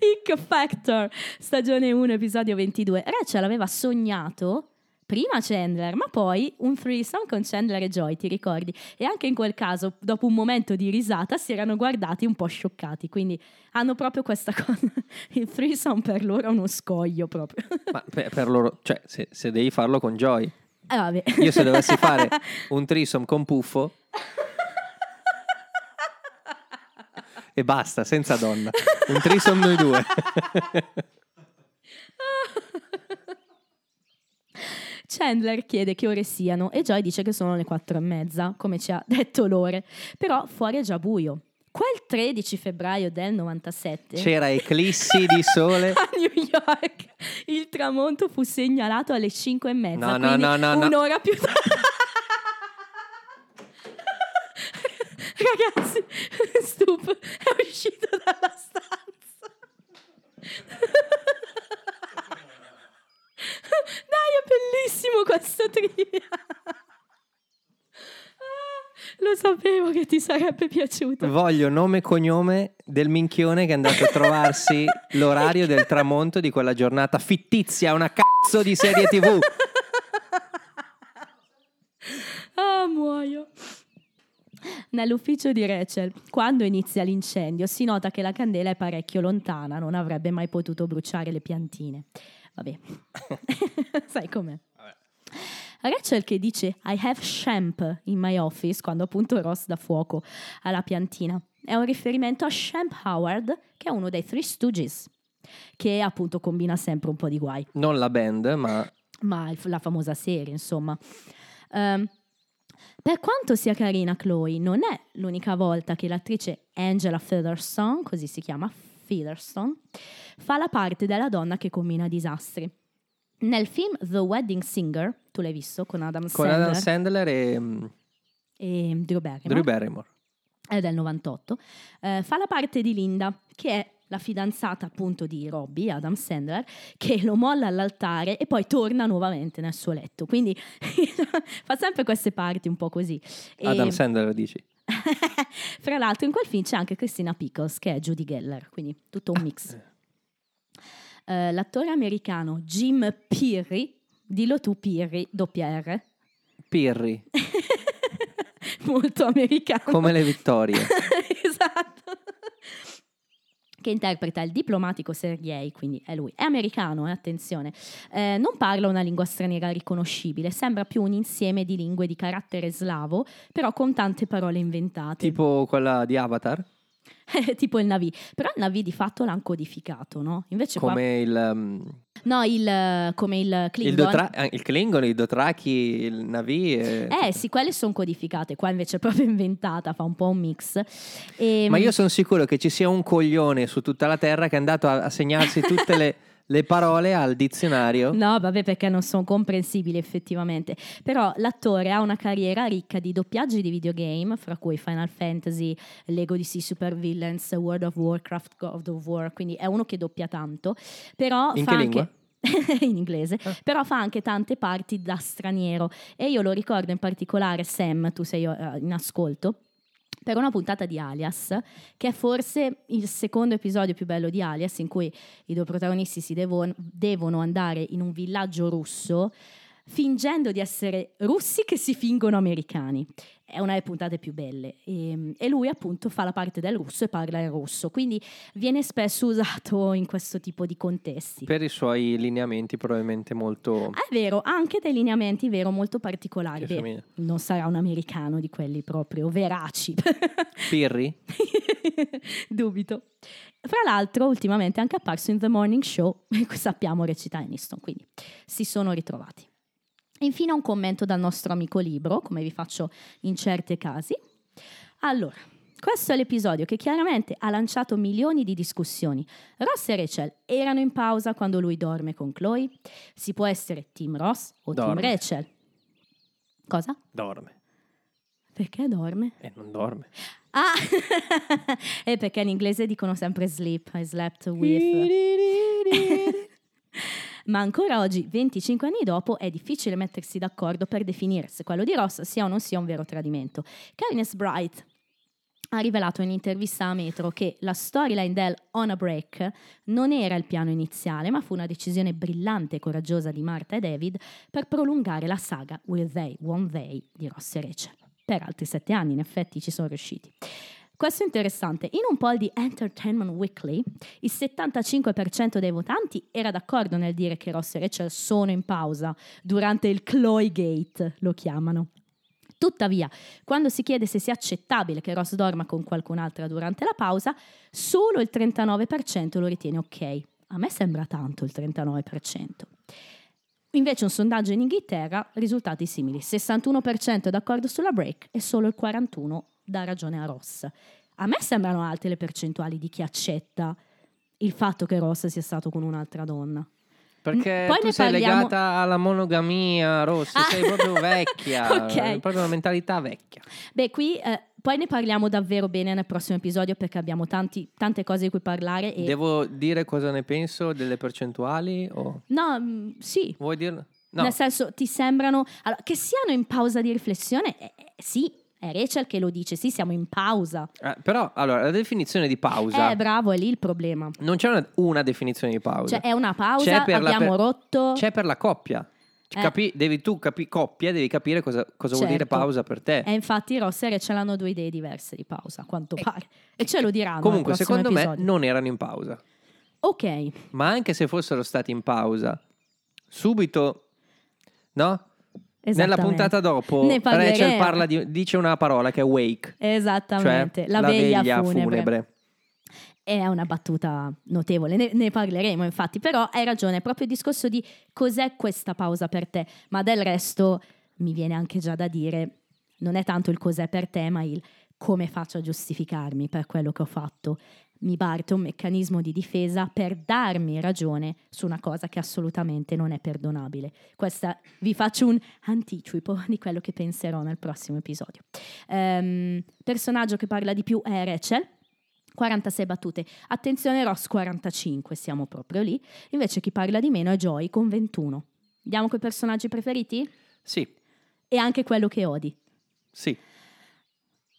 Ick Factor, stagione 1, episodio 22. Rachel aveva sognato prima Chandler, ma poi un threesome con Chandler e Joy, ti ricordi? E anche in quel caso, dopo un momento di risata, si erano guardati un po' scioccati. Quindi hanno proprio questa [LAUGHS] cosa. Il threesome per loro è uno scoglio proprio.
Ma per, per loro, cioè, se, se devi farlo con Joy.
Eh, vabbè.
Io se dovessi fare [LAUGHS] un threesome con Puffo e basta, senza donna. Un threesome noi due. [LAUGHS]
Chandler chiede che ore siano e Joy dice che sono le quattro e mezza, come ci ha [LAUGHS] detto l'ore. Però fuori è già buio. Quel 13 febbraio del 97
C'era eclissi di [LAUGHS] sole.
a New York il tramonto fu segnalato alle 5 e mezza,
No, no, no, no, no.
un'ora più tardi. [LAUGHS] Ragazzi, Stup è uscito dalla stanza. È bellissimo questo trivia. Ah, Lo sapevo che ti sarebbe piaciuto.
Voglio nome e cognome del minchione che è andato a trovarsi [LAUGHS] l'orario del tramonto di quella giornata fittizia, una cazzo di serie TV.
Ah, muoio. Nell'ufficio di Rachel, quando inizia l'incendio, si nota che la candela è parecchio lontana, non avrebbe mai potuto bruciare le piantine. Vabbè, [LAUGHS] sai com'è. Rachel che dice I have Champ in my office quando appunto Ross dà fuoco alla piantina. È un riferimento a Champ Howard, che è uno dei Three Stooges, che appunto combina sempre un po' di guai
Non la band, ma
ma la famosa serie, insomma. Ehm, per quanto sia carina Chloe, non è l'unica volta che l'attrice Angela Featherstone, così si chiama, Featherstone, fa la parte della donna che combina disastri. Nel film The Wedding Singer, tu l'hai visto con Adam
con
Sandler
Adam Sandler e mm,
e Drew Barrymore,
Drew Barrymore.
è del 98, eh, fa la parte di Linda, che è la fidanzata appunto di Robbie, Adam Sandler, che lo molla all'altare e poi torna nuovamente nel suo letto. Quindi [LAUGHS] fa sempre queste parti un po' così. E,
Adam Sandler dici.
Fra l'altro in quel film c'è anche Christina Pickles, che è Judy Geller, quindi tutto un mix. Eh, l'attore americano Jim Pirri, dillo tu Pirri, doppia R,
Pirri, [LAUGHS]
molto americano.
come le vittorie. [LAUGHS]
Che interpreta il diplomatico Sergei, quindi è lui. È americano, eh, attenzione. Eh, non parla una lingua straniera riconoscibile, sembra più un insieme di lingue di carattere slavo, però con tante parole inventate.
tipo quella di Avatar, [LAUGHS]
tipo il Navi. Però il Navi di fatto l'hanno codificato, no? Invece qua-
come il, mm,
No, il, come il
il,
Klingon.
Dothra- eh, il Klingon, i Dothraki, il Navi. e-
Eh sì, quelle sono codificate, qua invece è proprio [LAUGHS] inventata, fa un po' un mix. E,
Ma io sono sicuro che ci sia un coglione su tutta la Terra che è andato a, a segnarsi tutte le, le parole al dizionario.
No, vabbè, perché non sono comprensibili effettivamente. Però l'attore ha una carriera ricca di doppiaggi di videogame, fra cui Final Fantasy, Lego DC Super Villains, World of Warcraft, God of War, quindi è uno che doppia tanto. Però
In
fa
che
anche...
lingua? Ah. [LAUGHS]
in inglese, però fa anche tante parti da straniero e io lo ricordo in particolare Sam, tu sei eh, in ascolto, per una puntata di Alias, che è forse il secondo episodio più bello di Alias, in cui i due protagonisti si devono, devono andare in un villaggio russo fingendo di essere russi che si fingono americani. È una delle puntate più belle. E, e lui appunto fa la parte del russo e parla in russo, quindi viene spesso usato in questo tipo di contesti.
Per i suoi lineamenti probabilmente molto...
È vero, ha anche dei lineamenti vero molto particolari. Beh, non sarà un americano di quelli proprio veraci. [LAUGHS]
Pirri?
Dubito. Fra l'altro, ultimamente è anche apparso in The Morning Show, e [LAUGHS] sappiamo recita Aniston, quindi si sono ritrovati. Infine un commento dal nostro amico libro, come vi faccio in certi casi. Allora, questo è l'episodio che chiaramente ha lanciato milioni di discussioni. Ross e Rachel erano in pausa quando lui dorme con Chloe? Si può essere Team Ross o
Dorme.
Team Rachel? Cosa?
Dorme.
Perché dorme?
E non dorme.
Ah, è [LAUGHS] perché in inglese dicono sempre sleep, I slept with. [LAUGHS] [LAUGHS] Ma ancora oggi, 25 anni dopo, è difficile mettersi d'accordo per definire se quello di Ross sia o non sia un vero tradimento. Kevin. Bright ha rivelato in un'intervista a Metro che la storyline del On a Break non era il piano iniziale, ma fu una decisione brillante e coraggiosa di Marta e David per prolungare la saga Will They, Won't They di Ross e Rachel. Per altri sette anni, in effetti, ci sono riusciti. Questo è interessante. In un poll di Entertainment Weekly, il 75% dei votanti era d'accordo nel dire che Ross e Rachel sono in pausa durante il Chloe Gate, lo chiamano. Tuttavia, quando si chiede se sia accettabile che Ross dorma con qualcun'altra durante la pausa, solo il 39% lo ritiene ok. A me sembra tanto il 39%. Invece un sondaggio in Inghilterra, risultati simili. 61% è d'accordo sulla break e solo il 41% dà ragione a Ross. A me sembrano alte le percentuali di chi accetta il fatto che Ross sia stato con un'altra donna.
Perché
Poi
tu sei
parliamo-
legata alla monogamia, Rossi,
Ah.
sei proprio vecchia, [LAUGHS]
Ok.
è proprio una mentalità vecchia.
Beh, qui eh, poi ne parliamo davvero bene nel prossimo episodio perché abbiamo tanti- tante cose di cui parlare. E...
Devo dire cosa ne penso delle percentuali? O...
No, mm, sì.
Vuoi dirlo? No,
Nel senso, ti sembrano allora, che siano in pausa di riflessione? Eh, eh, sì, è Rachel che lo dice, sì, siamo in pausa.
Eh, però allora la definizione di pausa
Eh, bravo, è lì il problema.
non c'è una, una definizione di pausa.
Cioè, è una pausa,
C'è per la
abbiamo
per-
rotto.
C'è per la coppia.
Eh.
Capi- devi tu capi coppia, devi capire cosa, cosa vuol dire
Certo.
pausa per te.
E infatti Ross e Rachel hanno due idee diverse di pausa, a quanto pare. E ce lo diranno.
Comunque, secondo me
episodio.
non erano in pausa.
Ok,
Ma anche se fossero stati in pausa, subito, no? Nella puntata dopo,
Ne.
Rachel parla di- dice una parola che è wake,
esattamente.
cioè
la, veglia, funebre. È una battuta notevole, ne, ne parleremo infatti, però hai ragione, è proprio il discorso di cos'è questa pausa per te, ma del resto mi viene anche già da dire, non è tanto il cos'è per te, ma il come faccio a giustificarmi per quello che ho fatto. Mi parte un meccanismo di difesa per darmi ragione su una cosa che assolutamente non è perdonabile. Questa vi faccio un anticipo di quello che penserò nel prossimo episodio. Ehm, personaggio che parla di più è Rachel. 46 battute. Attenzione Ross 45, siamo proprio lì. Invece chi parla di meno è Joy con 21. Andiamo con i personaggi preferiti?
Sì,
E anche quello che odi.
sì.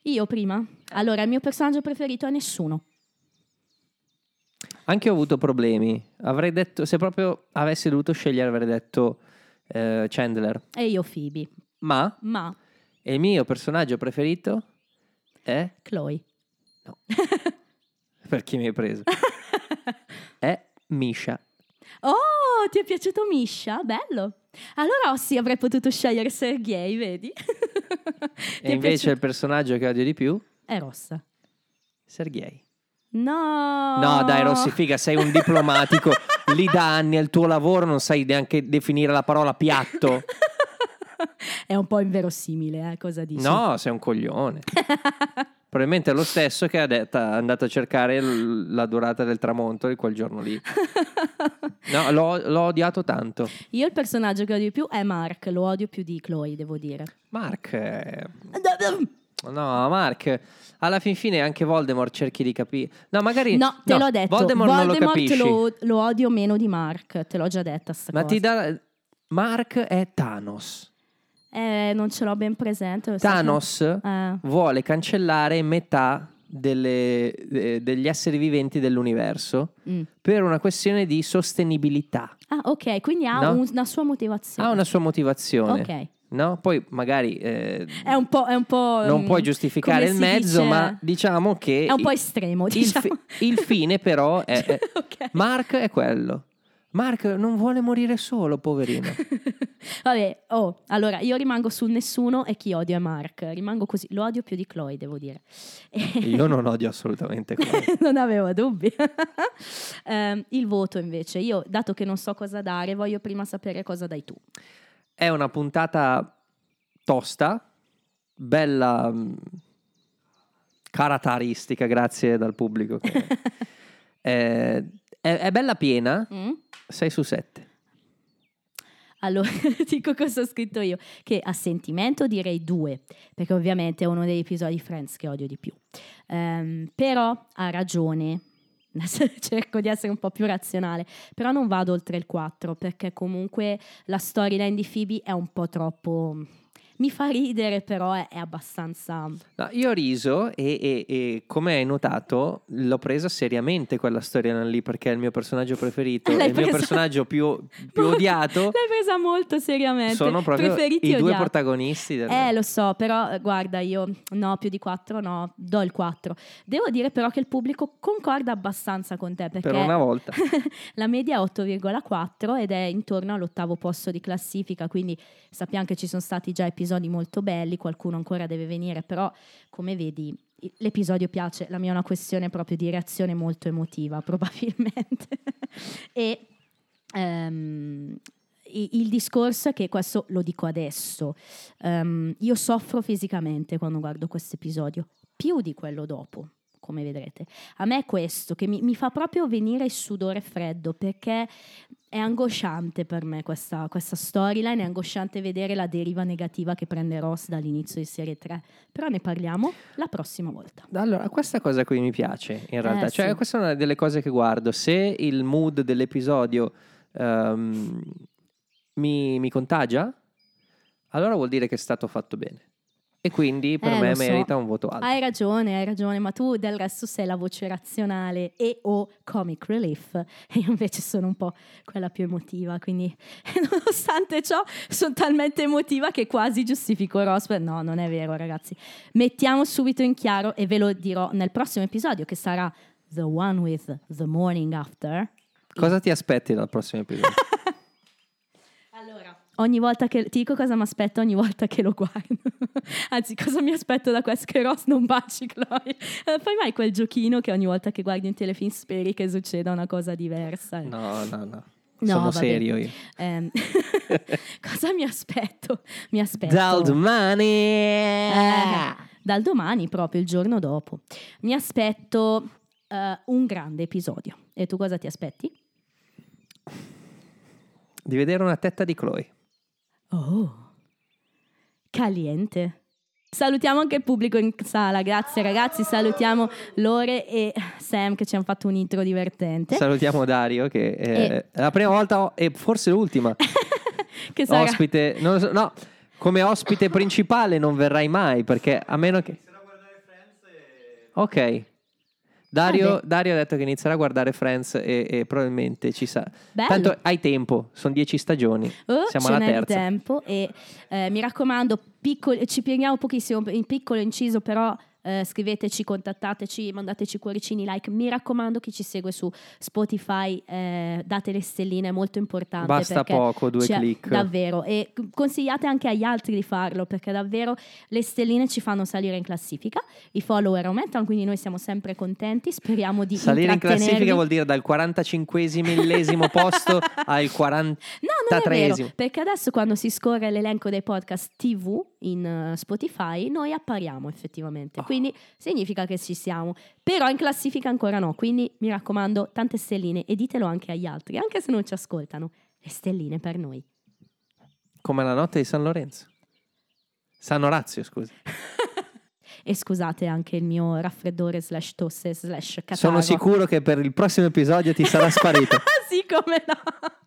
Io prima? Allora, il mio personaggio preferito è nessuno.
Anche io ho avuto problemi. Avrei detto, se proprio avessi dovuto scegliere, avrei detto eh, Chandler.
E io Phoebe.
Ma
Ma
il mio personaggio preferito è...
Chloe.
No. [LAUGHS] per chi mi hai preso? [LAUGHS] è Misha.
Oh, ti è piaciuto Misha? Bello. Allora sì, avrei potuto scegliere Sergei, vedi? [LAUGHS]
E invece
piaciuto?
il personaggio che odio di più?
È rossa.
Sergei.
No.
No, dai, Rossi, figa, sei un diplomatico. [LAUGHS] Lì da anni al tuo lavoro non sai neanche definire la parola piatto. [LAUGHS]
È un po' inverosimile, eh, cosa dici?
No, sei un coglione. [LAUGHS] Probabilmente è lo stesso che ha detto, è andato a cercare l- la durata del tramonto di quel giorno lì. No, l'ho, l'ho odiato tanto.
Io il personaggio che odio di più è Mark, lo odio più di Chloe, devo dire.
Mark. eh, No, Mark. Alla fin fine anche Voldemort cerchi di capire. No, magari.
No, te l'ho detto.
Voldemort, non lo
lo, lo odio meno di Mark, te l'ho già detta
Ma
cosa.
ti dà. Mark è Thanos.
Eh, non ce l'ho ben presente. sai che-
Thanos
Eh.
vuole cancellare metà delle- eh, degli esseri viventi dell'universo
Mm.
per una questione di sostenibilità.
Ah, ok, quindi ha
No?
un- una sua motivazione.
Ha una sua motivazione.
Ok.
No? Poi magari eh,
È un po'... È un po'
non
mm,
puoi giustificare il mezzo,
dice-
ma diciamo che
È un po' estremo,
il,
diciamo.
fi- il fine però [LAUGHS] è, è-
Ok.
Mark è quello. Mark non vuole morire solo, poverino. [LAUGHS]
Vabbè, oh, allora io rimango sul nessuno e chi odio è Mark. Rimango così. Lo odio più di Chloe, devo dire. [LAUGHS]
Io non odio assolutamente Chloe.
non avevo dubbi. Ehm, il voto invece, io dato che non so cosa dare, voglio prima sapere cosa dai tu.
È una puntata tosta, bella, mh, caratteristica, grazie dal pubblico. che- [LAUGHS] Eh, è, è bella piena,
Mm?
6 su 7.
Allora, [LAUGHS] dico cosa ho scritto io, che a sentimento direi due, perché ovviamente è uno degli episodi Friends che odio di più. Ehm, però ha ragione, [LAUGHS] cerco di essere un po' più razionale, però non vado oltre il 4, perché comunque la storyline di Phoebe è un po' troppo... Mi fa ridere, però è, è abbastanza...
No, io ho riso e, e- e, come hai notato l'ho presa seriamente quella storia lì perché è il mio personaggio preferito [LAUGHS]
L'hai
e il mio personaggio più, [LAUGHS] più odiato
L'hai presa molto seriamente.
sono proprio
Preferiti
i due
odiati.
protagonisti del...
Eh, lo so, però guarda, io no, più di 4 no, do il 4. Devo dire però che il pubblico concorda abbastanza con te perché
per una volta. [LAUGHS]
la media è 8,4 ed è intorno all'ottavo posto di classifica, quindi sappiamo che ci sono stati già episodi molto belli, qualcuno ancora deve venire, però come vedi l'episodio piace, la mia è una questione proprio di reazione molto emotiva [LAUGHS] probabilmente. e i- il discorso è che questo lo dico adesso, ehm, io soffro fisicamente quando guardo questo episodio, più di quello dopo, come vedrete. A me è questo che mi, mi fa proprio venire il sudore freddo perché è angosciante per me questa, questa storyline, è angosciante vedere la deriva negativa che prende Ross dall'inizio di serie 3, però ne parliamo la prossima volta.
Allora, questa cosa qui mi piace in realtà,
Eh,
cioè
sì.
questa è una delle cose che guardo, se il mood dell'episodio ehm, mi, mi contagia, allora vuol dire che è stato fatto bene e quindi per
Eh,
me
lo so.
merita un voto alto.
Hai ragione, hai ragione, ma tu del resto sei la voce razionale e o comic relief e [LAUGHS] io invece sono un po' quella più emotiva, quindi [LAUGHS] nonostante ciò sono talmente emotiva che quasi giustifico Ross. No, non è vero ragazzi. Mettiamo subito in chiaro e ve lo dirò nel prossimo episodio che sarà The One with the Morning After.
Cosa ti aspetti dal prossimo episodio? [LAUGHS]
Ogni volta che ti dico cosa mi aspetto ogni volta che lo guardo. [LAUGHS] Anzi, cosa mi aspetto da questo che Ross non baci Chloe. Eh, fai mai quel giochino che ogni volta che guardi un telefilm speri che succeda una cosa diversa?
No, no, no.
No,
Sono
vabbè.
serio io.
Ehm, [LAUGHS] cosa mi aspetto? Mi aspetto
Dal domani!
Eh, dal domani, proprio il giorno dopo. Mi aspetto eh, un grande episodio. E tu cosa ti aspetti?
Di vedere una tetta di Chloe.
Oh, caliente. Salutiamo anche il pubblico in sala, grazie ragazzi, salutiamo Lore e Sam che ci hanno fatto un intro divertente.
Salutiamo Dario che eh,
E-
è la prima volta e forse l'ultima [LAUGHS]
che sarà-
ospite, so, no, come ospite principale non verrai mai perché a meno che... Ok. Dario,
Vabbè.
Dario ha detto che inizierà a guardare Friends e, e probabilmente ci sa.
Bello.
Tanto hai tempo, sono dieci stagioni.
Oh,
Siamo alla terza.
tempo e eh, mi raccomando, piccolo- ci pieghiamo pochissimo, in piccolo inciso però eh, scriveteci, contattateci, mandateci cuoricini, like, mi raccomando chi ci segue su Spotify eh, date le stelline, è molto importante.
Basta poco, due
c'è-
click.
Davvero, e consigliate anche agli altri di farlo perché davvero le stelline ci fanno salire in classifica, i follower aumentano, quindi noi siamo sempre contenti, speriamo di
Salire in classifica vuol dire dal 45 millesimo posto [LAUGHS] al 43
No, non è vero, perché adesso quando si scorre l'elenco dei podcast TV in eh, Spotify, noi appariamo effettivamente.
Oh.
Quindi significa che ci siamo. Però in classifica ancora no. Quindi mi raccomando, tante stelline e ditelo anche agli altri, anche se non ci ascoltano. Le stelline per noi.
Come la notte di San Lorenzo. San Orazio, scusa. [LAUGHS]
E scusate anche il mio raffreddore slash tosse slash catarro.
Sono sicuro che per il prossimo episodio ti sarà sparito. [LAUGHS]
sì, come no.